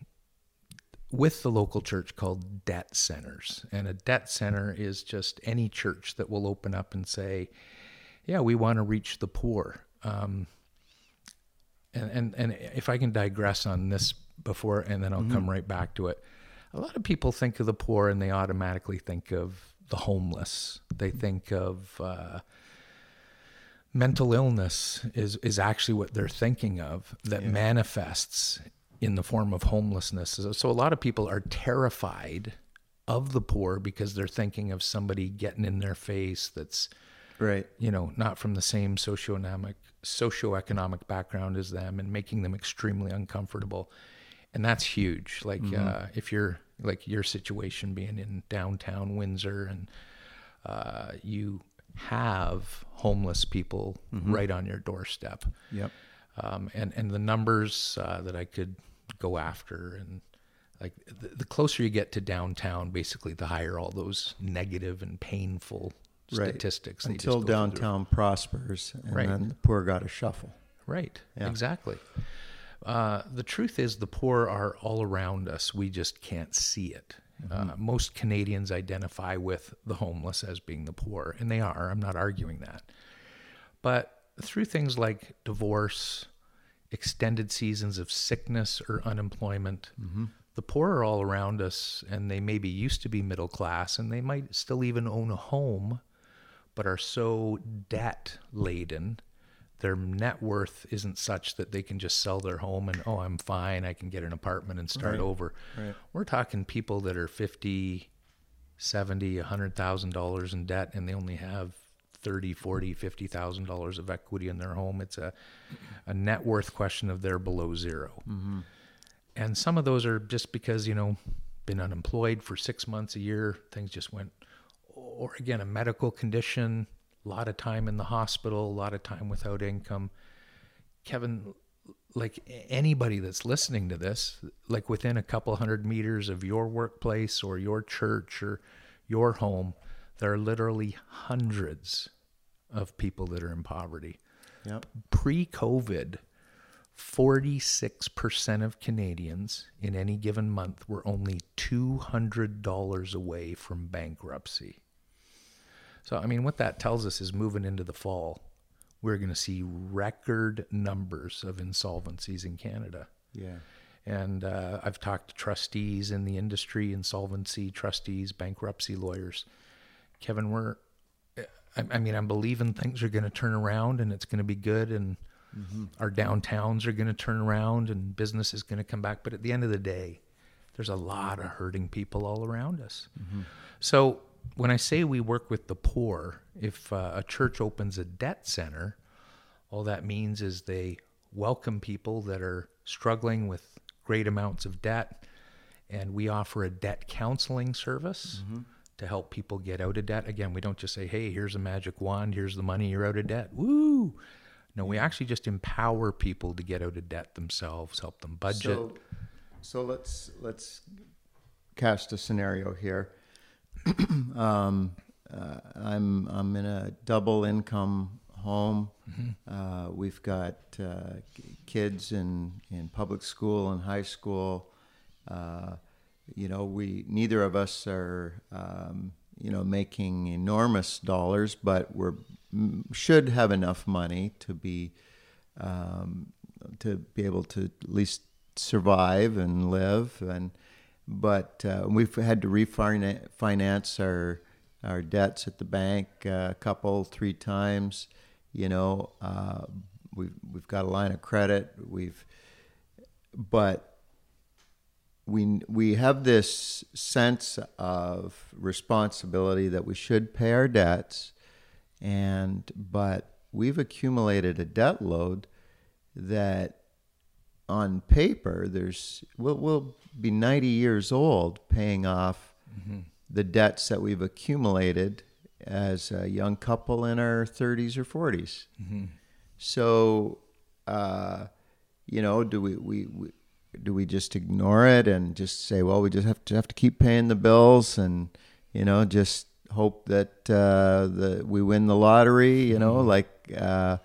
with the local church called debt centers. And a debt center is just any church that will open up and say, Yeah, we want to reach the poor. Um, and, and, and if I can digress on this before, and then I'll come right back to it. A lot of people think of the poor and they automatically think of the homeless. They think of uh, mental illness is is actually what they're thinking of that manifests in the form of homelessness. So, so a lot of people are terrified of the poor because they're thinking of somebody getting in their face that's Right. you know, not from the same socioeconomic socioeconomic background as them and making them extremely uncomfortable. And that's huge. Like uh, if you're like your situation being in downtown Windsor and uh, you have homeless people right on your doorstep. Yep. Um, and and the numbers uh, that I could go after and like the, the closer you get to downtown, basically, the higher all those negative and painful Right. statistics. Until go through downtown prospers, and Right. then the poor got to shuffle. Right. Yeah. Exactly. Uh, the truth is, the poor are all around us. We just can't see it. Uh, most Canadians identify with the homeless as being the poor, and they are. I'm not arguing that. But through things like divorce, extended seasons of sickness or unemployment, mm-hmm. the poor are all around us, and they maybe used to be middle class, and they might still even own a home, but are so debt laden their net worth isn't such that they can just sell their home and oh i'm fine i can get an apartment and start over. Right. we're talking people that are 50 70 100000 dollars in debt and they only have 30 40 50000 dollars of equity in their home. It's a, a net worth question of they're below 0 mm-hmm. and some of those are just because you know been unemployed for six months a year things just went or again a medical condition a lot of time in the hospital a lot of time without income. Kevin like anybody that's listening to this like within a couple hundred meters of your workplace or your church or your home there are literally hundreds of people that are in poverty Yep. pre-covid 46% of Canadians in any given month were only $200 away from bankruptcy. So, I mean, what that tells us is moving into the fall, we're going to see record numbers of insolvencies in Canada. Yeah. And uh, I've talked to trustees in the industry, insolvency trustees, bankruptcy lawyers. Kevin, we're, I, I mean, I'm believing things are going to turn around and it's going to be good and mm-hmm. our downtowns are going to turn around and business is going to come back. But at the end of the day, there's a lot of hurting people all around us. Mm-hmm. So when I say we work with the poor, if uh, a church opens a debt center, all that means is they welcome people that are struggling with great amounts of debt, and we offer a debt counseling service mm-hmm. To help people get out of debt. Again, we don't just say, "Hey, here's a magic wand, here's the money, you're out of debt." Woo! No, we actually just empower people to get out of debt themselves, help them budget. So, so let's let's cast a scenario here. [clears throat] um, uh, I'm I'm in a double income home. Uh, we've got uh, kids in in public school and high school. You know, we neither of us are um, you know making enormous dollars, but we're should have enough money to be um, to be able to at least survive and live and but uh, we've had to refinance our our debts at the bank uh, a couple, three times. You know, uh, we've we've got a line of credit. We've, but we we have this sense of responsibility that we should pay our debts, and but we've accumulated a debt load that on paper there's we'll, we'll be 90 years old paying off mm-hmm. the debts that we've accumulated as a young couple in our 30s or 40s mm-hmm. so uh, you know do we, we, we do we just ignore it and just say well we just have to have to keep paying the bills and you know just hope that uh, the we win the lottery you know mm-hmm. like uh,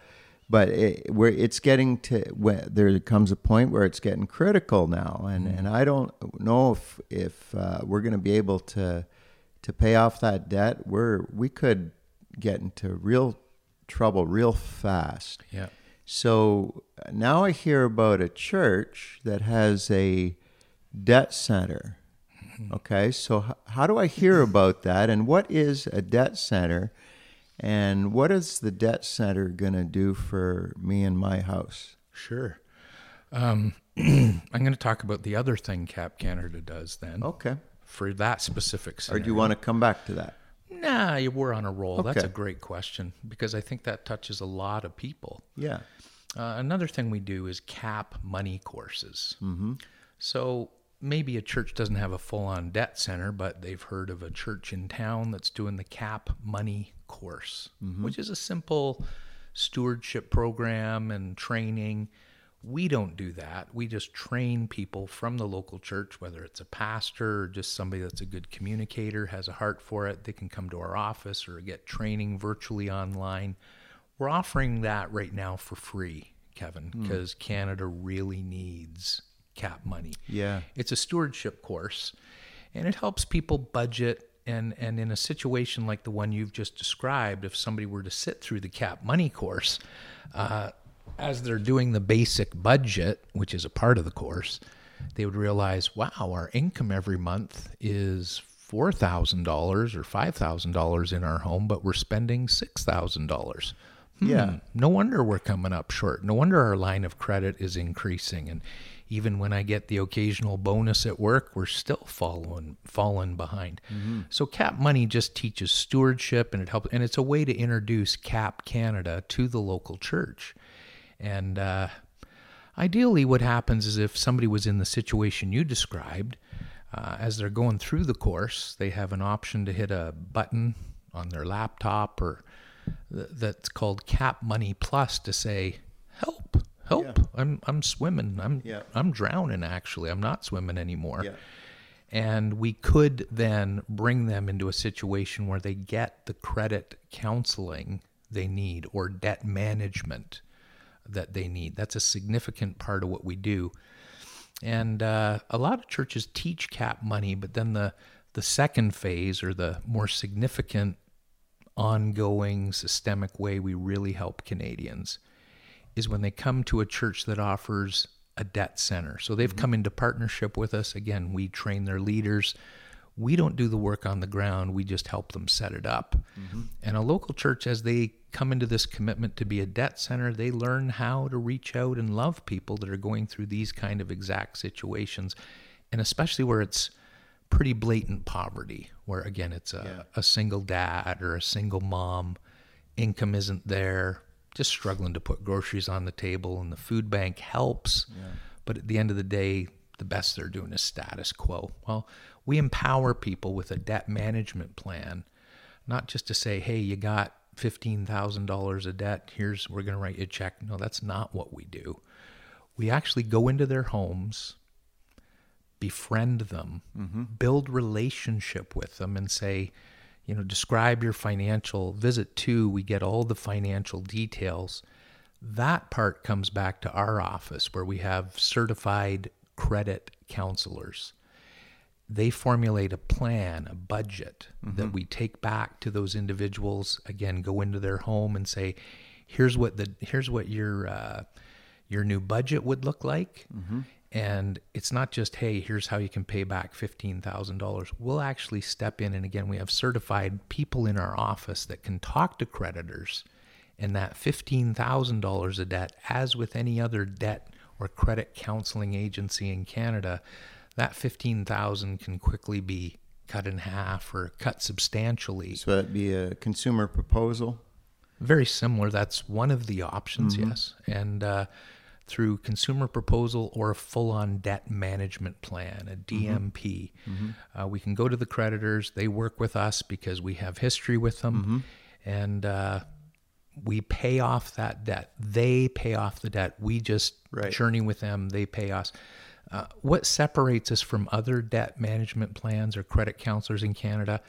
but it, where it's getting to where there comes a point where it's getting critical now, and mm. and I don't know if if uh, we're going to be able to to pay off that debt. We're we could get into real trouble real fast. Yeah. So now I hear about a church that has a debt center. Okay, so h- how do I hear about that, and what is a debt center? And what is the debt center going to do for me and my house? Sure. Um, [clears throat] I'm going to talk about the other thing CAP Canada does then. Okay. For that specific scenario. Or do you want to come back to that? Nah, we're on a roll. Okay. That's a great question because I think that touches a lot of people. Yeah. Uh, another thing we do is CAP Money courses. Mm-hmm. So maybe a church doesn't have a full on debt center, but they've heard of a church in town that's doing the CAP Money course, mm-hmm. which is a simple stewardship program and training. We don't do that. We just train people from the local church, whether it's a pastor or just somebody that's a good communicator, has a heart for it. They can come to our office or get training virtually online. We're offering that right now for free, Kevin, because mm. Canada really needs CAP Money. Yeah. It's a stewardship course and it helps people budget and and in a situation like the one you've just described, if somebody were to sit through the CAP Money course, uh, as they're doing the basic budget, which is a part of the course, they would realize, wow, our income every month is four thousand dollars or five thousand dollars in our home, but we're spending six thousand dollars. Hmm, yeah. No wonder we're coming up short. No wonder our line of credit is increasing. And even when I get the occasional bonus at work, we're still following falling behind. Mm-hmm. So CAP Money just teaches stewardship and it helps and it's a way to introduce CAP Canada to the local church. And uh, ideally what happens is if somebody was in the situation you described, uh, as they're going through the course, they have an option to hit a button on their laptop or that's called CAP Money Plus to say, help help. Yeah. I'm I'm swimming. I'm yeah. I'm drowning actually. I'm not swimming anymore. Yeah. And we could then bring them into a situation where they get the credit counseling they need or debt management that they need. That's a significant part of what we do. And uh, a lot of churches teach CAP Money, but then the the second phase or the more significant ongoing systemic way we really help Canadians is when they come to a church that offers a debt center. So they've mm-hmm. come into partnership with us. Again, we train their leaders. We don't do the work on the ground, we just help them set it up. Mm-hmm. And a local church, as they come into this commitment to be a debt center, they learn how to reach out and love people that are going through these kind of exact situations. And especially where it's pretty blatant poverty, where again, it's a, yeah. a single dad or a single mom, income isn't there, just struggling to put groceries on the table, and the food bank helps. Yeah. But at the end of the day, the best they're doing is status quo. Well, we empower people with a debt management plan, not just to say, hey, you got $15,000 of debt, here's, we're going to write you a check. No, that's not what we do. We actually go into their homes, befriend them, mm-hmm. build relationship with them, and say, you know, describe your financial visit two, we get all the financial details. That part comes back to our office where we have certified credit counselors. They formulate a plan, a budget mm-hmm. that we take back to those individuals. Again, go into their home and say, "Here's what the here's what your uh, your new budget would look like, mm-hmm. And it's not just, hey, here's how you can pay back $15,000. We'll actually step in. And again, we have certified people in our office that can talk to creditors. And that $15,000 of debt, as with any other debt or credit counseling agency in Canada, that 15,000 can quickly be cut in half or cut substantially. So that'd be a consumer proposal. Very similar. That's one of the options, yes. And uh, through consumer proposal or a full on debt management plan, a DMP, uh, we can go to the creditors. They work with us because we have history with them. And uh, we pay off that debt. They pay off the debt. We just Right. journey with them. They pay us. Uh, what separates us from other debt management plans or credit counselors in Canada?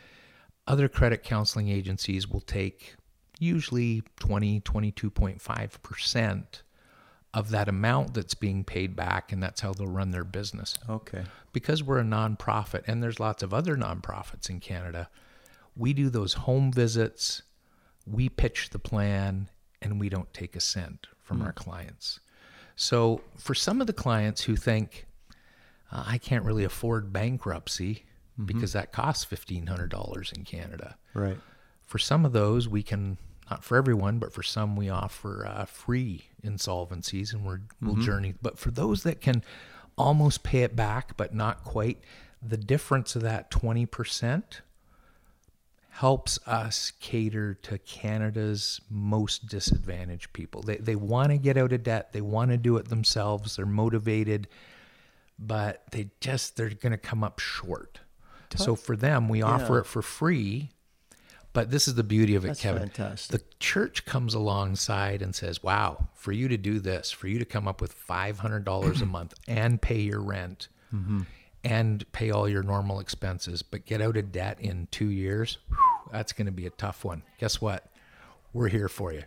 Other credit counseling agencies will take usually 20, 22.5% of that amount that's being paid back, and that's how they'll run their business Okay. because we're a nonprofit and there's lots of other nonprofits in Canada, we do those home visits, we pitch the plan, and we don't take a cent from our clients. So for some of the clients who think, uh, I can't really afford bankruptcy because that costs $1,500 in Canada. Right. For some of those, we can not for everyone, but for some, we offer uh, free insolvencies, and we're, we'll journey. But for those that can almost pay it back, but not quite, the difference of that twenty percent helps us cater to Canada's most disadvantaged people. They they want to get out of debt. They want to do it themselves. They're motivated, but they just they're going to come up short. So for them, we offer it for free. But this is the beauty of it, That's Kevin. fantastic. The church comes alongside and says, "Wow, for you to do this, for you to come up with five hundred dollars a [clears throat] month and pay your rent, Mm-hmm. and pay all your normal expenses, but get out of debt in two years, whew, that's going to be a tough one. Guess what? We're here for you.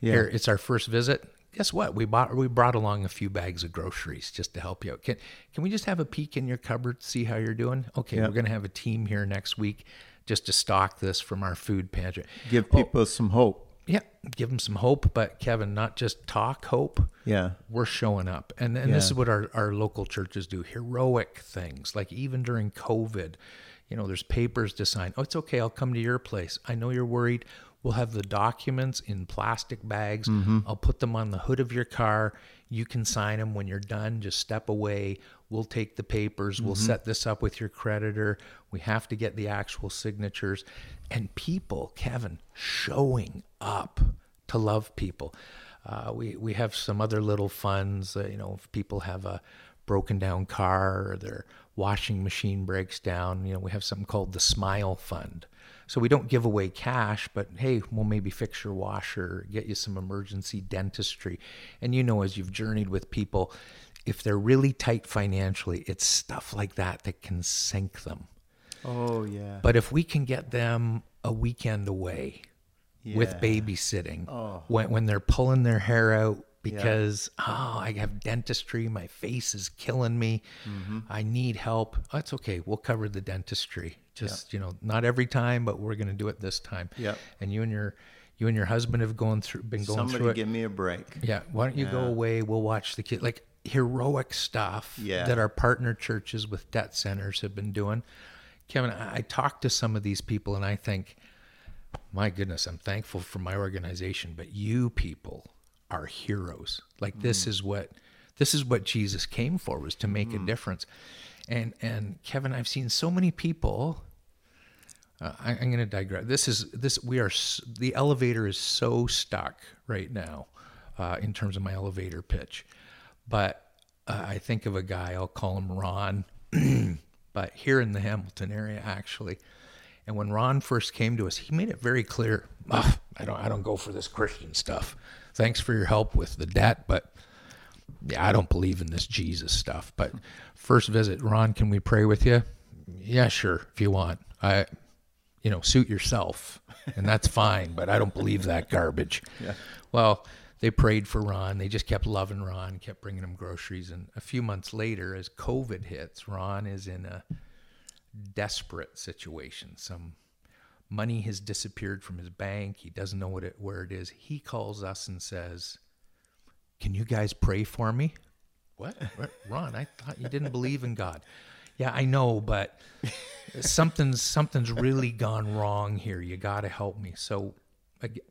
Yeah. Here, it's our first visit. Guess what? We bought we brought along a few bags of groceries just to help you out. Can can we just have a peek in your cupboard, see how you're doing? Okay, we're going to have a team here next week just to stock this from our food pantry. Give oh, people some hope. Yeah, give them some hope, but Kevin, not just talk hope. Yeah. We're showing up. And, and this is what our, our local churches do heroic things. Like even during COVID, you know, there's papers to sign. Oh, it's okay. I'll come to your place. I know you're worried. We'll have the documents in plastic bags. Mm-hmm. I'll put them on the hood of your car. You can sign them when you're done. Just step away. We'll take the papers. We'll set this up with your creditor. We have to get the actual signatures. And people, Kevin, showing up to love people. Uh, we we have some other little funds. Uh, you know, if people have a broken down car or their washing machine breaks down, you know, we have something called the Smile Fund. So we don't give away cash, but hey, we'll maybe fix your washer, get you some emergency dentistry. And you know, as you've journeyed with people, if they're really tight financially, it's stuff like that that can sink them. Oh yeah. But if we can get them a weekend away with babysitting Oh. when, when they're pulling their hair out because, oh, I have dentistry, my face is killing me, Mm-hmm. I need help. That's okay. We'll cover the dentistry. Just, you know, not every time, but we're going to do it this time. Yep. And you and your you and your husband have gone through been going Somebody through it. Somebody give me a break. Yeah, why don't you go away? We'll watch the kid. Like heroic stuff Yeah. that our partner churches with debt centers have been doing. Kevin, I, I talk to some of these people and I think, my goodness, I'm thankful for my organization, but you people are heroes. Like this is what this is what Jesus came for was to make a difference. And and Kevin, I've seen so many people uh, I, I'm going to digress. This is this. We are the elevator is so stuck right now, uh, in terms of my elevator pitch. But uh, I think of a guy. I'll call him Ron, [clears throat] but here in the Hamilton area, actually. And when Ron first came to us, he made it very clear. "Ah, I don't. I don't go for this Christian stuff. Thanks for your help with the debt, but yeah, I don't believe in this Jesus stuff. But first visit, Ron, can we pray with you? Yeah, sure, if you want. I, you know, suit yourself, and that's fine. But I don't believe that garbage. Yeah. Well, they prayed for Ron. They just kept loving Ron, kept bringing him groceries. And a few months later, as COVID hits, Ron is in a desperate situation. Some money has disappeared from his bank. He doesn't know what it, where it is. He calls us and says, "Can you guys pray for me?" what? [laughs] What? Ron, I thought you didn't believe in God. Yeah, I know, but something's something's really gone wrong here. You got to help me. So,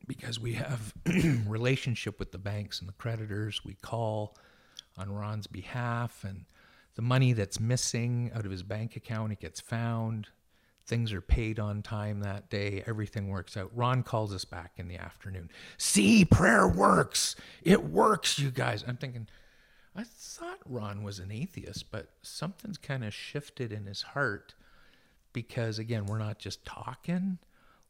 because we have [clears throat] relationship with the banks and the creditors, we call on Ron's behalf, and the money that's missing out of his bank account, it gets found. Things are paid on time that day. Everything works out. Ron calls us back in the afternoon. See, prayer works. It works, you guys. I'm thinking, I thought Ron was an atheist, but something's kind of shifted in his heart because again, we're not just talking,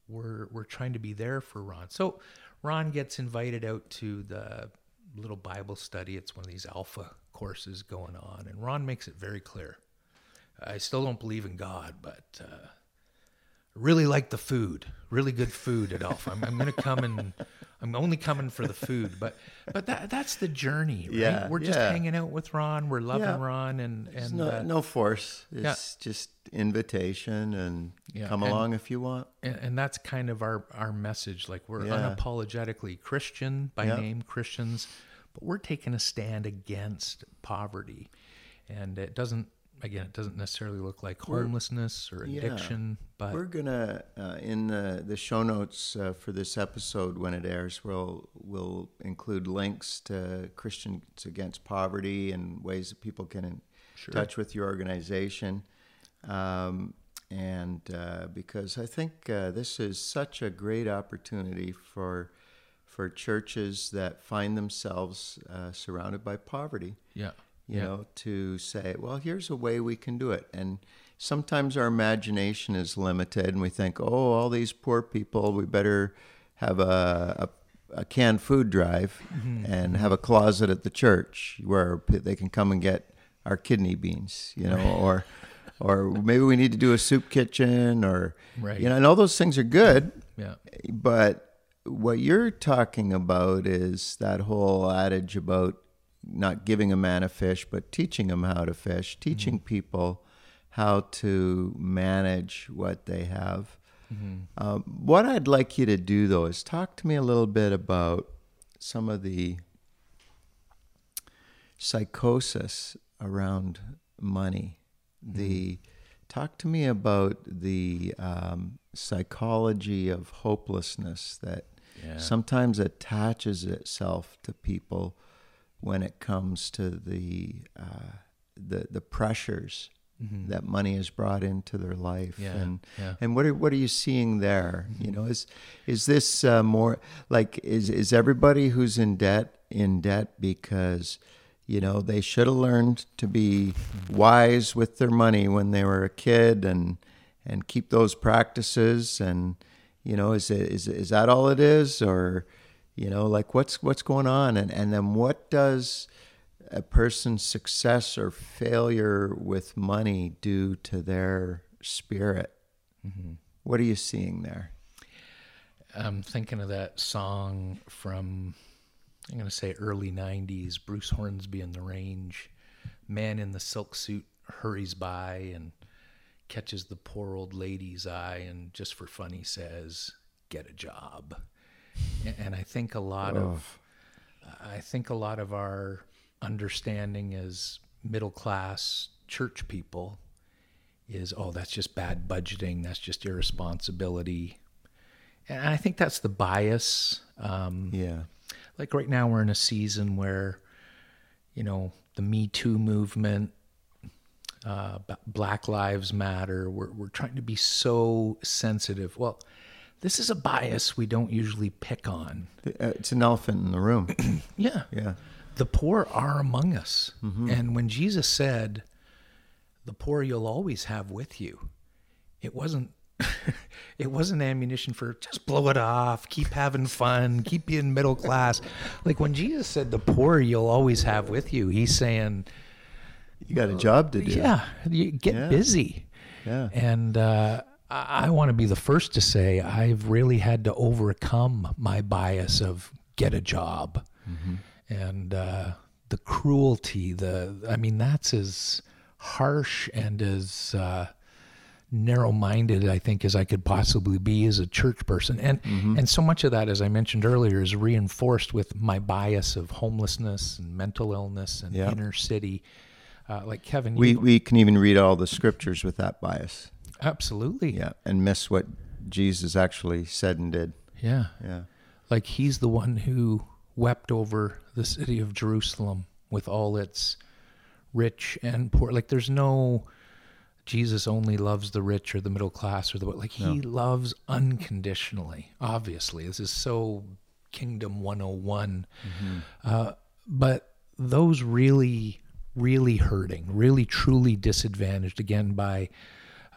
we're we're trying to be there for Ron. So Ron gets invited out to the little Bible study. It's one of these Alpha courses going on, and Ron makes it very clear. I still don't believe in God, but uh, really like the food, really good food at Alpha. I'm, I'm going to come and I'm only coming for the food, but but that that's the journey, right? Yeah, We're just yeah. hanging out with Ron. We're loving Yeah. Ron, and and no, uh, no force. It's just invitation and come and- along if you want. and, and that's kind of our our message. Like we're unapologetically Christian by name, Christians, but we're taking a stand against poverty, and it doesn't. Again, it doesn't necessarily look like homelessness or Yeah. addiction, but We're gonna uh, in the the show notes uh, for this episode when it airs, we'll we'll include links to Christians Against Poverty and ways that people can in touch with your organization. Um, and uh, because I think uh, this is such a great opportunity for for churches that find themselves uh, surrounded by poverty yeah, you yeah. know, to say, well, here's a way we can do it. And sometimes our imagination is limited and we think, oh, all these poor people, we better have a, a, a canned food drive mm-hmm. and mm-hmm. have a closet at the church where they can come and get our kidney beans, you know, or or maybe we need to do a soup kitchen or Right. you know, and all those things are good, yeah. but what you're talking about is that whole adage about not giving a man a fish, but teaching him how to fish, teaching people how to manage what they have. Um, what I'd like you to do, though, is talk to me a little bit about some of the psychosis around money. The talk to me about the um, psychology of hopelessness that Yeah. sometimes attaches itself to people when it comes to the uh, the the pressures that money has brought into their life Mm-hmm. Yeah, and yeah. and what are what are you seeing there you know is is this uh, more like is is everybody who's in debt in debt because you know they should have learned to be wise with their money when they were a kid and and keep those practices and you know is it is is that all it is or you know like what's what's going on and and then what does a person's success or failure with money do to their spirit mm-hmm. what are you seeing there I'm thinking of that song from, I'm going to say early 90s, Bruce Hornsby and the Range. Man in the silk suit hurries by and catches the poor old lady's eye and just for fun he says, get a job. And I think a lot of, I think a lot of our understanding as middle class church people is, oh, that's just bad budgeting. That's just irresponsibility. And I think that's the bias. Um, yeah like right now, we're in a season where, you know, the Me Too movement, uh, Black Lives Matter, we're, we're trying to be so sensitive. Well, this is a bias we don't usually pick on. Uh, it's an elephant in the room [clears throat] Yeah. yeah The poor are among us. And when Jesus said, the poor you'll always have with you, it wasn't [laughs] it wasn't ammunition for just blow it off, keep having fun, keep being middle class. Like when Jesus said the poor you'll always have with you, he's saying, you got a job to do Yeah, you get Yeah. busy. yeah And uh, I, I want to be the first to say I've really had to overcome my bias of get a job and uh, the cruelty. The I mean, that's as harsh and as uh, narrow-minded I think as I could possibly be as a church person, and and so much of that, as I mentioned earlier, is reinforced with my bias of homelessness and mental illness and Yeah. inner city. Uh, like Kevin, We you, we can even read all the scriptures with that bias. Absolutely, Yeah, and miss what Jesus actually said and did. yeah. Yeah. like he's the one who wept over the city of Jerusalem with all its rich and poor. Like there's no Jesus only loves the rich or the middle class or the like he loves unconditionally. Obviously, this is so Kingdom 101. Uh, but those really, really hurting, really truly disadvantaged again by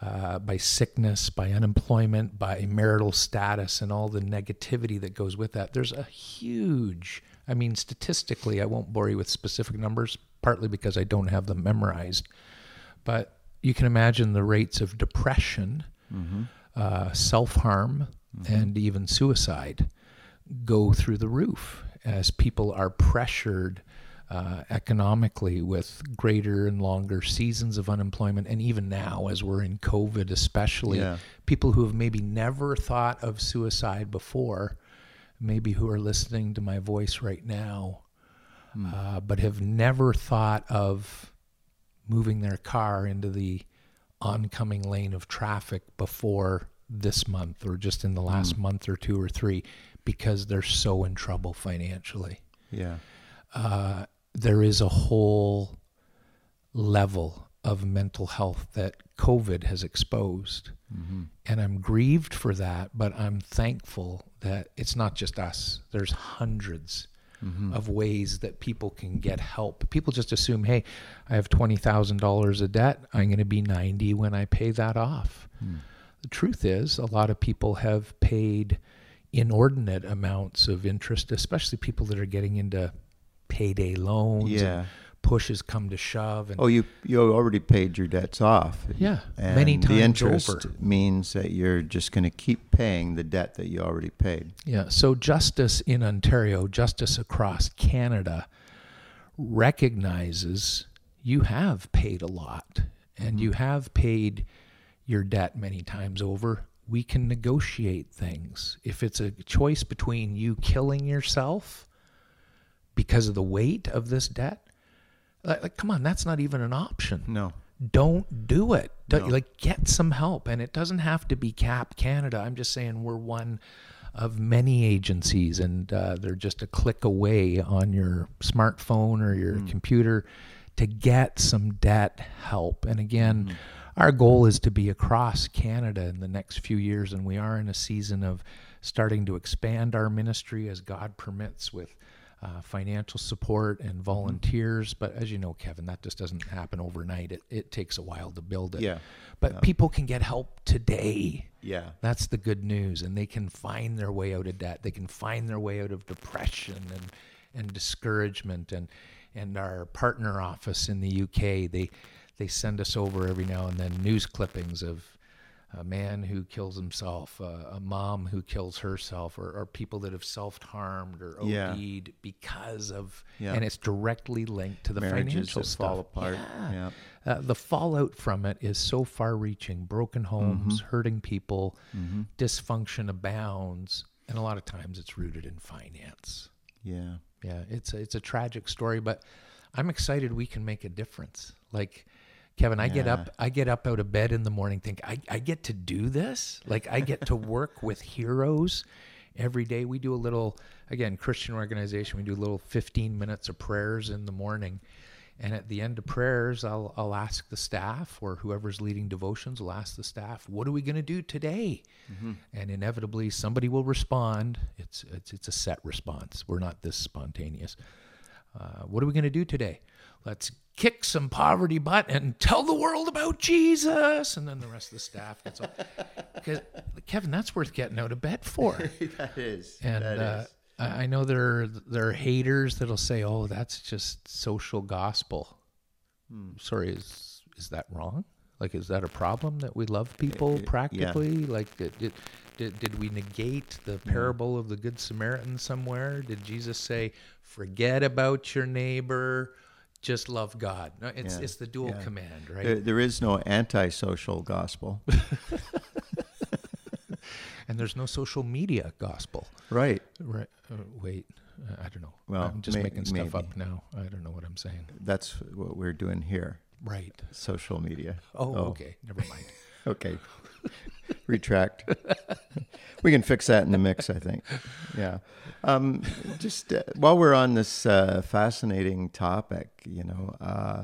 uh, by sickness, by unemployment, by marital status, and all the negativity that goes with that. There's a huge, I mean, statistically, I won't bore you with specific numbers, partly because I don't have them memorized, but you can imagine the rates of depression, uh, self harm, and even suicide go through the roof as people are pressured uh, economically with greater and longer seasons of unemployment. And even now, as we're in COVID, especially, Yeah. people who have maybe never thought of suicide before, maybe who are listening to my voice right now, uh, but have never thought of moving their car into the oncoming lane of traffic before this month or just in the last month or two or three because they're so in trouble financially. Yeah. Uh, there is a whole level of mental health that COVID has exposed. Mm-hmm. And I'm grieved for that, but I'm thankful that it's not just us. There's 100s mm-hmm. of ways that people can get help. People just assume, hey, I have $20,000 of debt. I'm going to be 90 when I pay that off. Hmm. The truth is, a lot of people have paid inordinate amounts of interest, especially people that are getting into payday loans. Yeah. And push come to shove. And Oh, you you already paid your debts off. Yeah, And many the times interest over. means that you're just going to keep paying the debt that you already paid. Yeah. So justice in Ontario, justice across Canada recognizes you have paid a lot and mm-hmm. you have paid your debt many times over. We can negotiate things. If it's a choice between you killing yourself because of the weight of this debt, like, like, come on, that's not even an option No. don't do it. Don't, No. Like get some help, and it doesn't have to be CAP Canada. I'm just saying we're one of many agencies, and uh, they're just a click away on your smartphone or your computer to get some debt help. And again, our goal is to be across Canada in the next few years, and we are in a season of starting to expand our ministry as God permits with uh, financial support and volunteers. But as you know, Kevin, that just doesn't happen overnight. It, it takes a while to build it. Yeah. But people can get help today. Yeah. That's the good news. And they can find their way out of debt. They can find their way out of depression and, and discouragement. And, and our partner office in the UK, they, they send us over every now and then news clippings of a man who kills himself, uh, a mom who kills herself, or, or people that have self-harmed or OD'd Yeah. because of, Yeah. and it's directly linked to the Marriages financial stuff. fall apart. Yeah. Uh, the fallout from it is so far-reaching. Broken homes, hurting people, dysfunction abounds, and a lot of times it's rooted in finance. Yeah. Yeah, it's a, it's a tragic story, but I'm excited we can make a difference. Like Kevin, I get up I get up out of bed in the morning think I, I get to do this. Like I get to work [laughs] with heroes every day. We do a little again, Christian organization, we do a little 15 minutes of prayers in the morning. And at the end of prayers, I'll, I'll ask the staff or whoever's leading devotions will ask the staff, what are we going to do today? And inevitably somebody will respond. It's, it's, it's a set response. We're not this spontaneous. Uh, what are we going to do today? Let's kick some poverty butt and tell the world about Jesus. And then the rest of the staff gets on. [laughs] 'Cause, Kevin, that's worth getting out of bed for. [laughs] that is. And that uh, is. I know there are, there are haters that'll say, "Oh, that's just social gospel." Hmm. Sorry, is is that wrong? Like, is that a problem that we love people yeah. practically? Like, did, did did did we negate the parable of the good Samaritan somewhere? Did Jesus say, "Forget about your neighbor"? Just love God. No, it's Yeah, it's the dual yeah. command, right? There, there is no antisocial gospel. [laughs] [laughs] and there's no social media gospel. right. Right. Uh, wait, uh, I don't know. Well, I'm just may- making stuff up now. I don't know what I'm saying. That's what we're doing here. Right. Social media. Oh, Oh. okay. Never mind. [laughs] Okay. Retract. [laughs] we can fix that in the mix, I think. Yeah. Um, just uh, while we're on this uh, fascinating topic, you know, uh,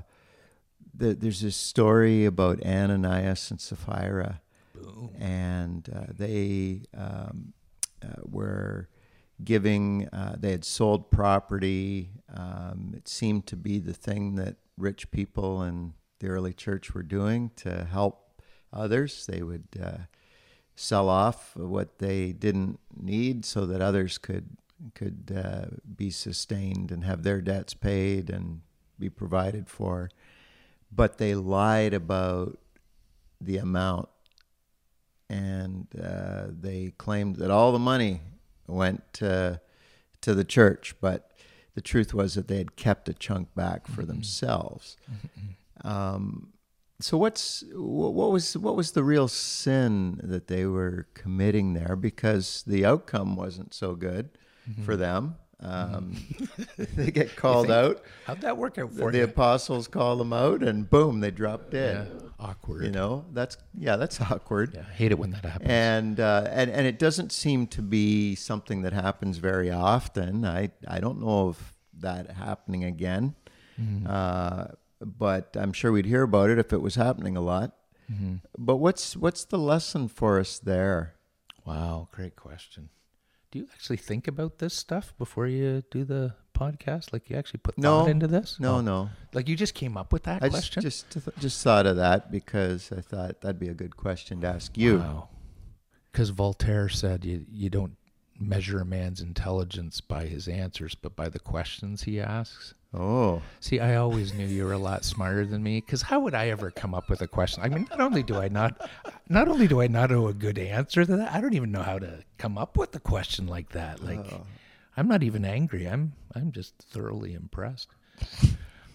the, there's this story about Ananias and Sapphira, Boom. and uh, they um, uh, were giving, uh, they had sold property. Um, it seemed to be the thing that rich people in the early church were doing to help others. They would uh, sell off what they didn't need so that others could could uh, be sustained and have their debts paid and be provided for. But they lied about the amount, and uh, they claimed that all the money went to to the church, but the truth was that they had kept a chunk back for themselves. Um, so what's what was what was the real sin that they were committing there? Because the outcome wasn't so good for them. Um, [laughs] [laughs] they get called out. How'd that work out for The you? apostles call them out, and boom, they drop Yeah. dead. Awkward. You know, that's yeah, that's awkward. Yeah. I hate it when that happens. And, uh, and and it doesn't seem to be something that happens very often. I I don't know of that happening again, Mm-hmm. uh, but I'm sure we'd hear about it if it was happening a lot. Mm-hmm. But what's what's the lesson for us there? Wow, great question. Do you actually think about this stuff before you do the podcast? Like you actually put No. thought into this? No, Oh. no, Like you just came up with that I just question? just just thought of that because I thought that'd be a good question to ask you. Wow. Because Voltaire said you you don't measure a man's intelligence by his answers, but by the questions he asks. Oh, See, I always knew you were a lot smarter than me. Because how would I ever come up with a question? I mean, not only do I not, not only do I not know a good answer to that, I don't even know how to come up with a question like that. Like, I'm not even angry. I'm, I'm just thoroughly impressed.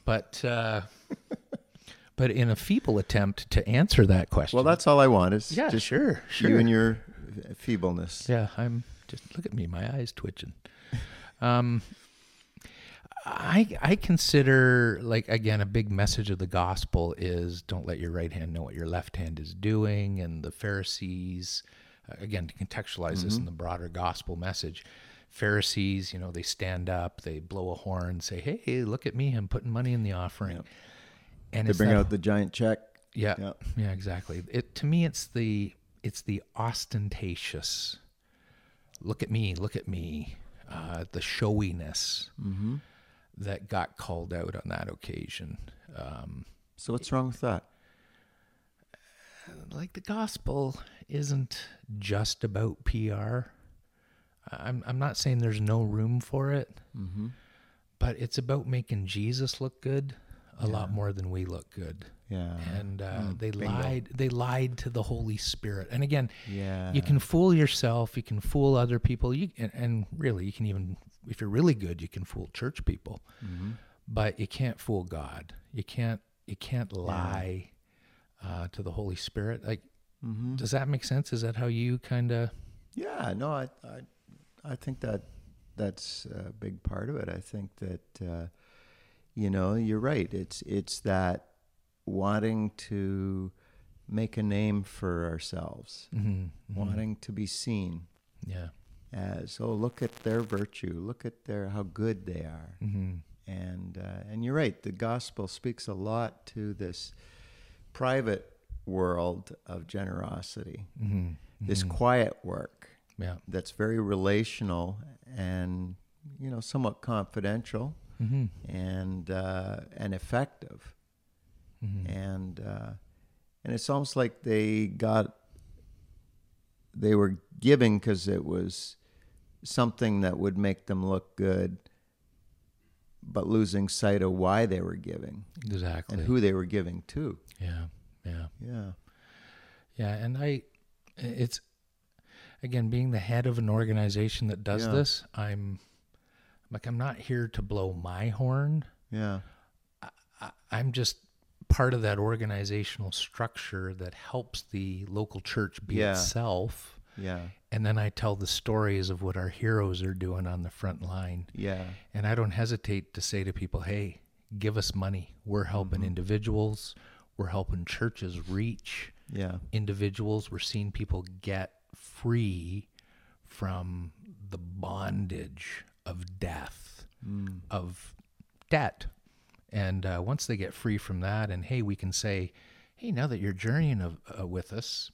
But, uh, [laughs] but in a feeble attempt to answer that question, well, that's all I want is yeah, just sure, sure. you and your feebleness. Yeah, I'm just look at me, my eyes twitching. Um, I I consider like again a big message of the gospel is don't let your right hand know what your left hand is doing, and the Pharisees uh, again to contextualize this in the broader gospel message. Pharisees, you know, they stand up, they blow a horn, say, "Hey, look at me! I'm putting money in the offering." And They bring that out the giant check. yeah, Yeah. yeah, exactly. It to me, it's the it's the ostentatious. Look at me, look at me. Uh, the showiness that got called out on that occasion. Um, So what's wrong with that? like the gospel isn't just about PR. I'm I'm not saying there's no room for it, but it's about making Jesus look good a lot more than we look good. Yeah. and uh, Mm, they bingo. lied they lied to the holy spirit and again Yeah. you can fool yourself you can fool other people you and, and really you can even if you're really good you can fool church people. Mm-hmm. but you can't fool god. You can't you can't lie uh, to the holy spirit. Like Mm-hmm. does that make sense? Is that how you kind of Yeah, no, I, I, I think that that's a big part of it. I think that, uh, you know, you're right. It's it's that wanting to make a name for ourselves, wanting to be seen. Yeah as, oh, look at their virtue, look at their how good they are, mm-hmm. and uh, and you're right. The gospel speaks a lot to this private world of generosity, Mm-hmm. this quiet work yeah that's very relational and you know somewhat confidential mm-hmm. and uh, and effective Mm-hmm. and uh, and it's almost like they got they were giving because it was something that would make them look good but losing sight of why they were giving exactly and who they were giving to yeah yeah yeah Yeah, and I, it's again being the head of an organization that does Yeah. this. I'm like I'm not here to blow my horn. yeah I- I, I'm just part of that organizational structure that helps the local church be Yeah. itself. Yeah. And then I tell the stories of what our heroes are doing on the front line. Yeah. And I don't hesitate to say to people, hey, give us money. We're helping individuals, we're helping churches reach Yeah. individuals. We're seeing people get free from the bondage of death, of debt. And uh, once they get free from that, and hey, we can say, hey, now that you're journeying of, uh, with us,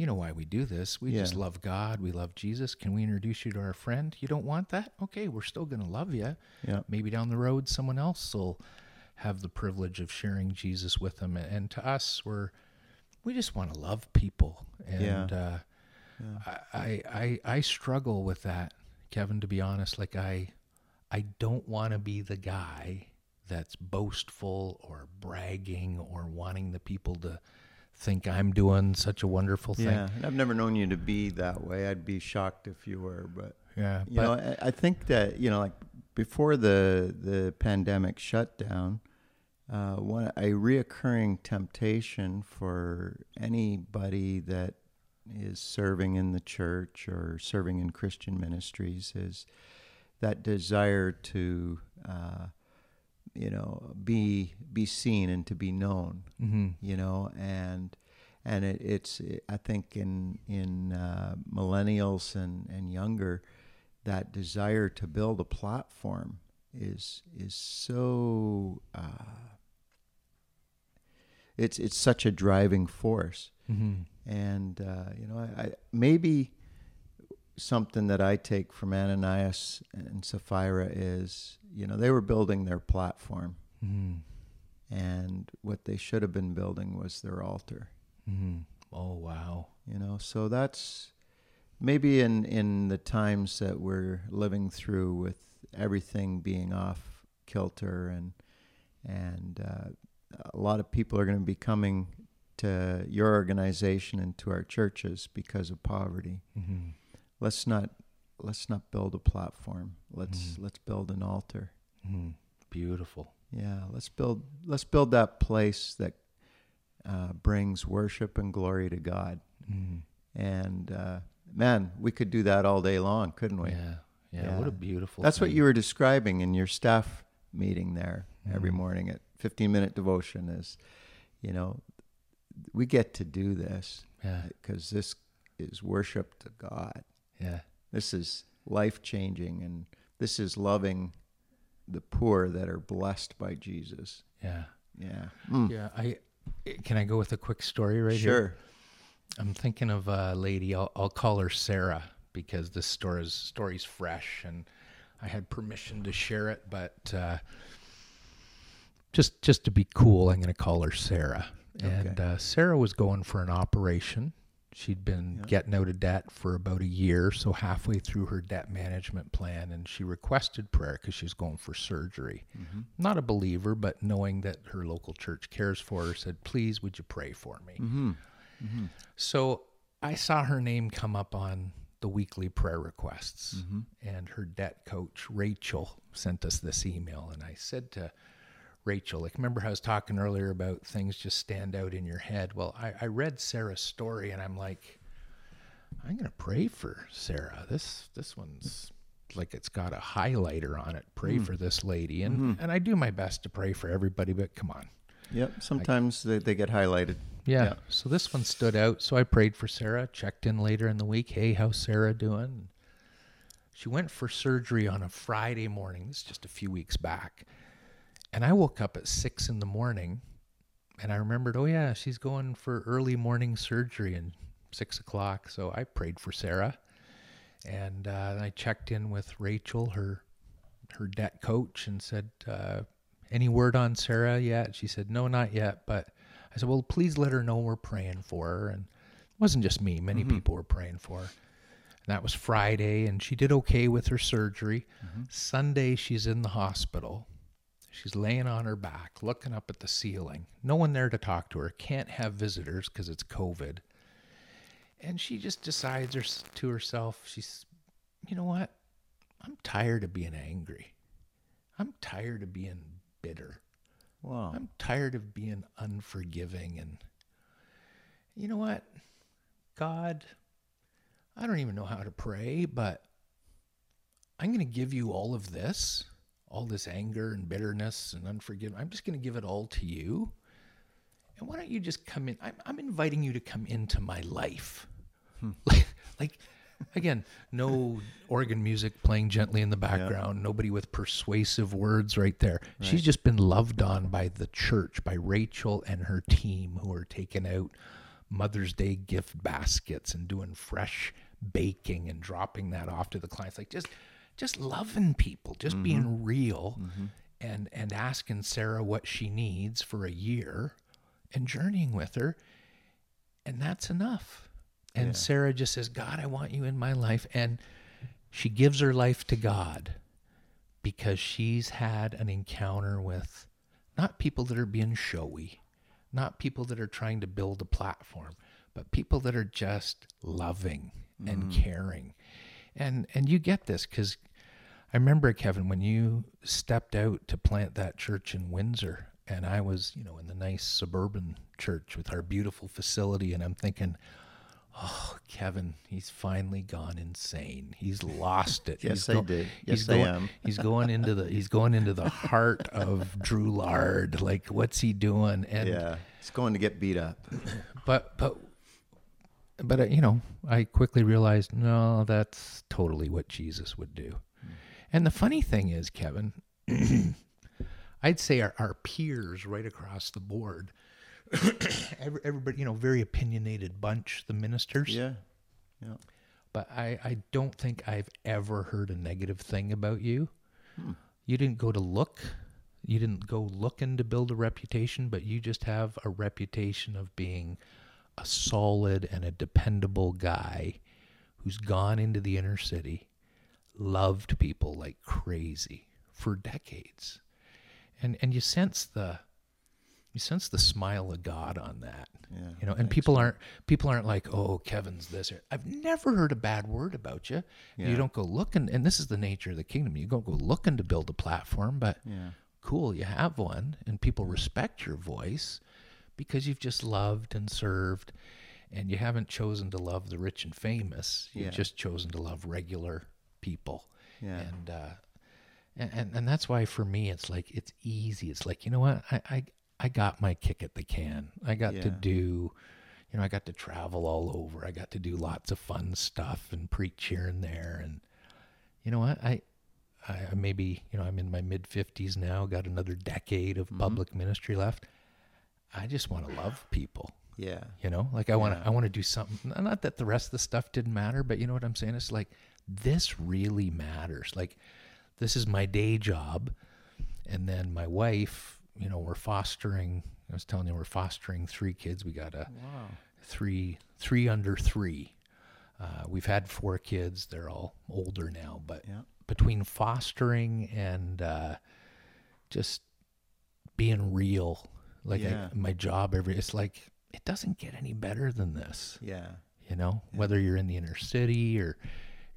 you know why we do this. We just love God. We love Jesus. Can we introduce you to our friend? You don't want that? Okay, we're still going to love you. Yeah. Maybe down the road, someone else will have the privilege of sharing Jesus with them. And to us, we're we just want to love people, and uh, I, I I struggle with that, Kevin. To be honest, like I I don't want to be the guy that's boastful or bragging or wanting the people to think I'm doing such a wonderful thing. Yeah. And I've never known you to be that way. I'd be shocked if you were, but Yeah, you but know, I, I think that you know, like before the the pandemic shutdown, uh, one a reoccurring temptation for anybody that is serving in the church or serving in Christian ministries is that desire to, uh, you know, be be seen and to be known mhm. you know and and it, it's i think in in uh, millennials and and younger that desire to build a platform is is so uh, it's it's such a driving force Mhm. and uh, you know I, I maybe something that I take from Ananias and Sapphira is you know they were building their platform Mhm. and what they should have been building was their altar Mhm. oh wow you know so that's maybe in in the times that we're living through with everything being off kilter and and uh, a lot of people are going to be coming to your organization and to our churches because of poverty Mhm. Let's not let's not build a platform. Let's let's build an altar. Mhm. beautiful. Yeah let's build let's build that place that uh, brings worship and glory to god. Mhm. and uh, man we could do that all day long couldn't we? Yeah. yeah Yeah. what a beautiful that's what you were describing in your staff meeting there every morning at 15 minute devotion is you know we get to do this yeah. because this is worship to god yeah this is life changing and this is loving the poor that are blessed by jesus yeah yeah Mm. yeah i can i go with a quick story right here sure I'm thinking of a lady. I'll, I'll call her Sarah because this story's story's fresh, and I had permission to share it. But uh, just just to be cool, I'm going to call her Sarah. And Okay. uh, Sarah was going for an operation. She'd been Yeah. getting out of debt for about a year, so halfway through her debt management plan, and she requested prayer because she was going for surgery. Mm-hmm. Not a believer, but knowing that her local church cares for her, said, "Please, would you pray for me?" mm-hmm. So I saw her name come up on the weekly prayer requests, Mm-hmm. and her debt coach, Rachel, sent us this email. And I said to Rachel, like, remember how I was talking earlier about things just stand out in your head? Well, I, I read Sarah's story, and I'm like, I'm going to pray for Sarah. This, this one's like it's got a highlighter on it. Pray hmm. for this lady. And, mm-hmm. and I do my best to pray for everybody, but come on. yep sometimes they, they get highlighted Yeah. Yeah. So this one stood out. So I prayed for Sarah, checked in later in the week. Hey, how's Sarah doing? She went for surgery on a Friday morning. This is just a few weeks back. And I woke up at six in the morning and I remembered, oh, yeah, she's going for early morning surgery and six o'clock. So I prayed for Sarah. And uh, I checked in with Rachel, her her debt coach, and said, uh, "Any word on Sarah yet?" She said, "No, not yet." But I said, "Well, please let her know we're praying for her." And it wasn't just me; many people were praying for her. And that was Friday, and she did okay with her surgery. Sunday, she's in the hospital. She's laying on her back, looking up at the ceiling. No one there to talk to her. Can't have visitors because it's COVID. And she just decides her, to herself, she's, you know what? I'm tired of being angry. I'm tired of being bitter. Wow. I'm tired of being unforgiving. And you know what? God, I don't even know how to pray, but I'm going to give you all of this, all this anger and bitterness and unforgiveness. I'm just going to give it all to you. And why don't you just come in? I'm, I'm inviting you to come into my life. Hmm. [laughs] Like, like, again, no organ music playing gently in the background, nobody with persuasive words right there. She's just been loved on by the church, by Rachel and her team who are taking out Mother's Day gift baskets and doing fresh baking and dropping that off to the clients. Like just just loving people, just mm-hmm. being real mm-hmm. and and asking Sarah what she needs for a year and journeying with her. And that's enough. And Sarah just says, God, I want you in my life. And she gives her life to God because she's had an encounter with not people that are being showy, not people that are trying to build a platform, but people that are just loving and mm-hmm. caring. And and you get this cuz I remember Kevin when you stepped out to plant that church in Windsor and I was, you know, in the nice suburban church with our beautiful facility and I'm thinking Oh, Kevin, he's finally gone insane. He's lost it. [laughs] Yes, he's I did. he's Yes, I going, am. [laughs] He's going into the he's going into the heart of Drouillard. Like, what's he doing? And Yeah. It's going to get beat up. [laughs] but but but uh, you know, I quickly realized no, that's totally what Jesus would do. And the funny thing is, Kevin, [clears throat] I'd say our, our peers right across the board, [clears throat] everybody, you know, very opinionated bunch, the ministers. Yeah. Yeah. But I, I don't think I've ever heard a negative thing about you. Hmm. You didn't go to look. You didn't go looking to build a reputation, but you just have a reputation of being a solid and a dependable guy who's gone into the inner city, loved people like crazy for decades. And and you sense the you sense the smile of God on that. Yeah, You know, and people aren't people aren't like, "Oh, Kevin's this." I've never heard a bad word about you. You don't go looking, and this is the nature of the kingdom. You don't go looking to build a platform, but Yeah. cool, you have one, and people respect your voice because you've just loved and served, and you haven't chosen to love the rich and famous. You've Yeah. just chosen to love regular people. Yeah. And uh, and, and and that's why for me it's like it's easy. It's like you know what I I, I got my kick at the can. I got to do, you know, I got to travel all over. I got to do lots of fun stuff and preach here and there. And you know what I. I I maybe you know I'm in my mid 50s now, got another decade of public ministry left. I just want to love people Yeah. you know like i want to i want to do something not that the rest of the stuff didn't matter but you know what i'm saying it's like this really matters. Like this is my day job. And then my wife you know we're fostering i was telling you we're fostering three kids. We got a Wow. three three under three. Uh, we've had four kids. They're all older now but Yeah. between fostering and uh, just being real like I- my job every it's like it doesn't get any better than this. Yeah. you know whether you're in the inner city or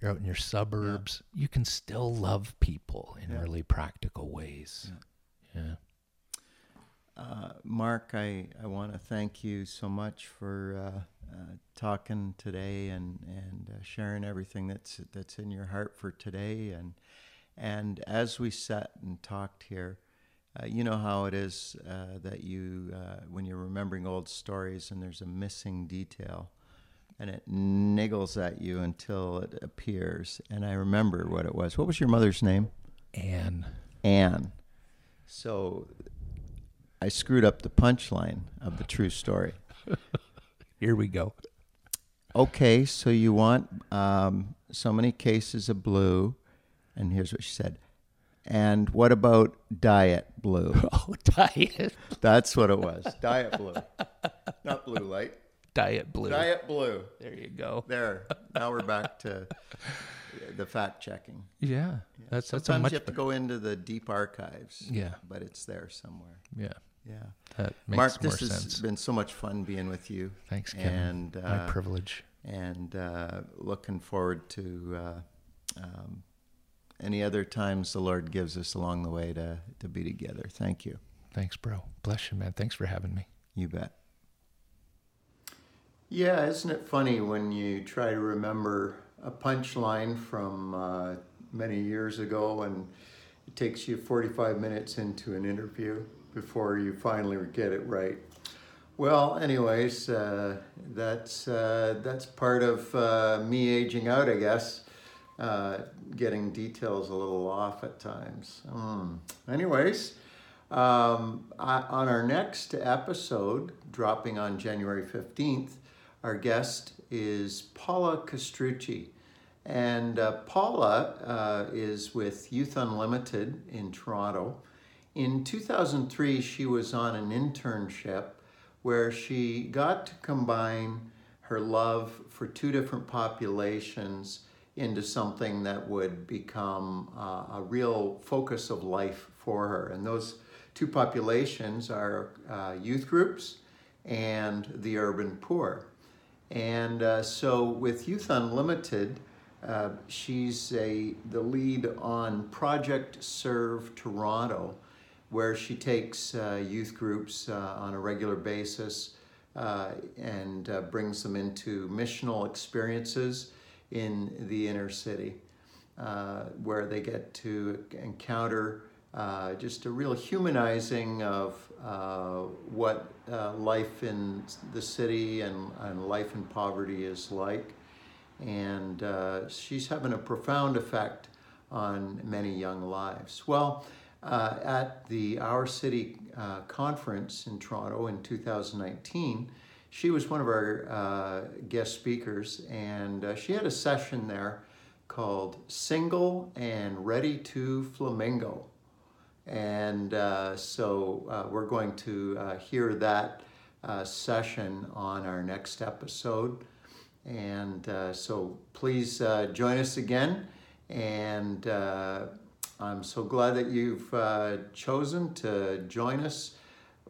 you're out in your suburbs. You can still love people in Yeah. really practical ways. Yeah, Uh, Mark, I, I want to thank you so much for uh, uh, talking today and and uh, sharing everything that's that's in your heart for today. And and as we sat and talked here, uh, you know how it is uh, that you uh, when you're remembering old stories and there's a missing detail, and it niggles at you until it appears. And I remember what it was. What was your mother's name? Anne. Anne. So I screwed up the punchline of the true story. [laughs] here we go Okay, so you want um, so many cases of blue, and here's what she said. And what about diet blue? [laughs] oh diet That's what it was. Diet blue, not blue light. Diet blue Diet blue. there you go There. Now we're back to the fact checking. yeah that's that's a Sometimes much you have to go into the deep archives. Yeah. But it's there somewhere. yeah Yeah. that makes Mark, this has sense been so much fun being with you. thanks kevin And my uh, privilege and uh, looking forward to uh, um, any other times the Lord gives us along the way to, to be together. Thank you. Thanks, bro. Bless you, man. Thanks for having me. You bet. Yeah, isn't it funny when you try to remember a punchline from uh, many years ago and it takes you 45 minutes into an interview before you finally get it right? Well, anyways, uh, that's uh, that's part of uh, me aging out, I guess. Uh, getting details a little off at times. Mm. Anyways, um, I, on our next episode, dropping on January 15th, our guest is Paula Castrucci. And uh, Paula uh, is with Youth Unlimited in Toronto. In 2003, she was on an internship where she got to combine her love for two different populations into something that would become uh, a real focus of life for her. And those two populations are uh, youth groups and the urban poor. And uh, so with Youth Unlimited, uh, she's a, the lead on Project Serve Toronto, where she takes uh, youth groups uh, on a regular basis uh, and uh, brings them into missional experiences in the inner city, where they get to encounter just a real humanizing of what life in the city and, and life in poverty is like. And she's having a profound effect on many young lives. Well, uh, at the Our City uh, conference in Toronto in 2019. She was one of our uh, guest speakers, and uh, she had a session there called Single and Ready to Flamingo. And uh, so uh, we're going to hear that session on our next episode. And so please join us again. And I'm so glad that you've uh, chosen to join us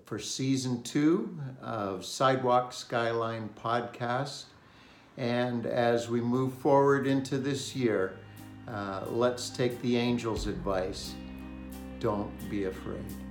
for season two of Sidewalk Skyline podcast. And as we move forward into this year, uh, let's take the angel's advice don't be afraid.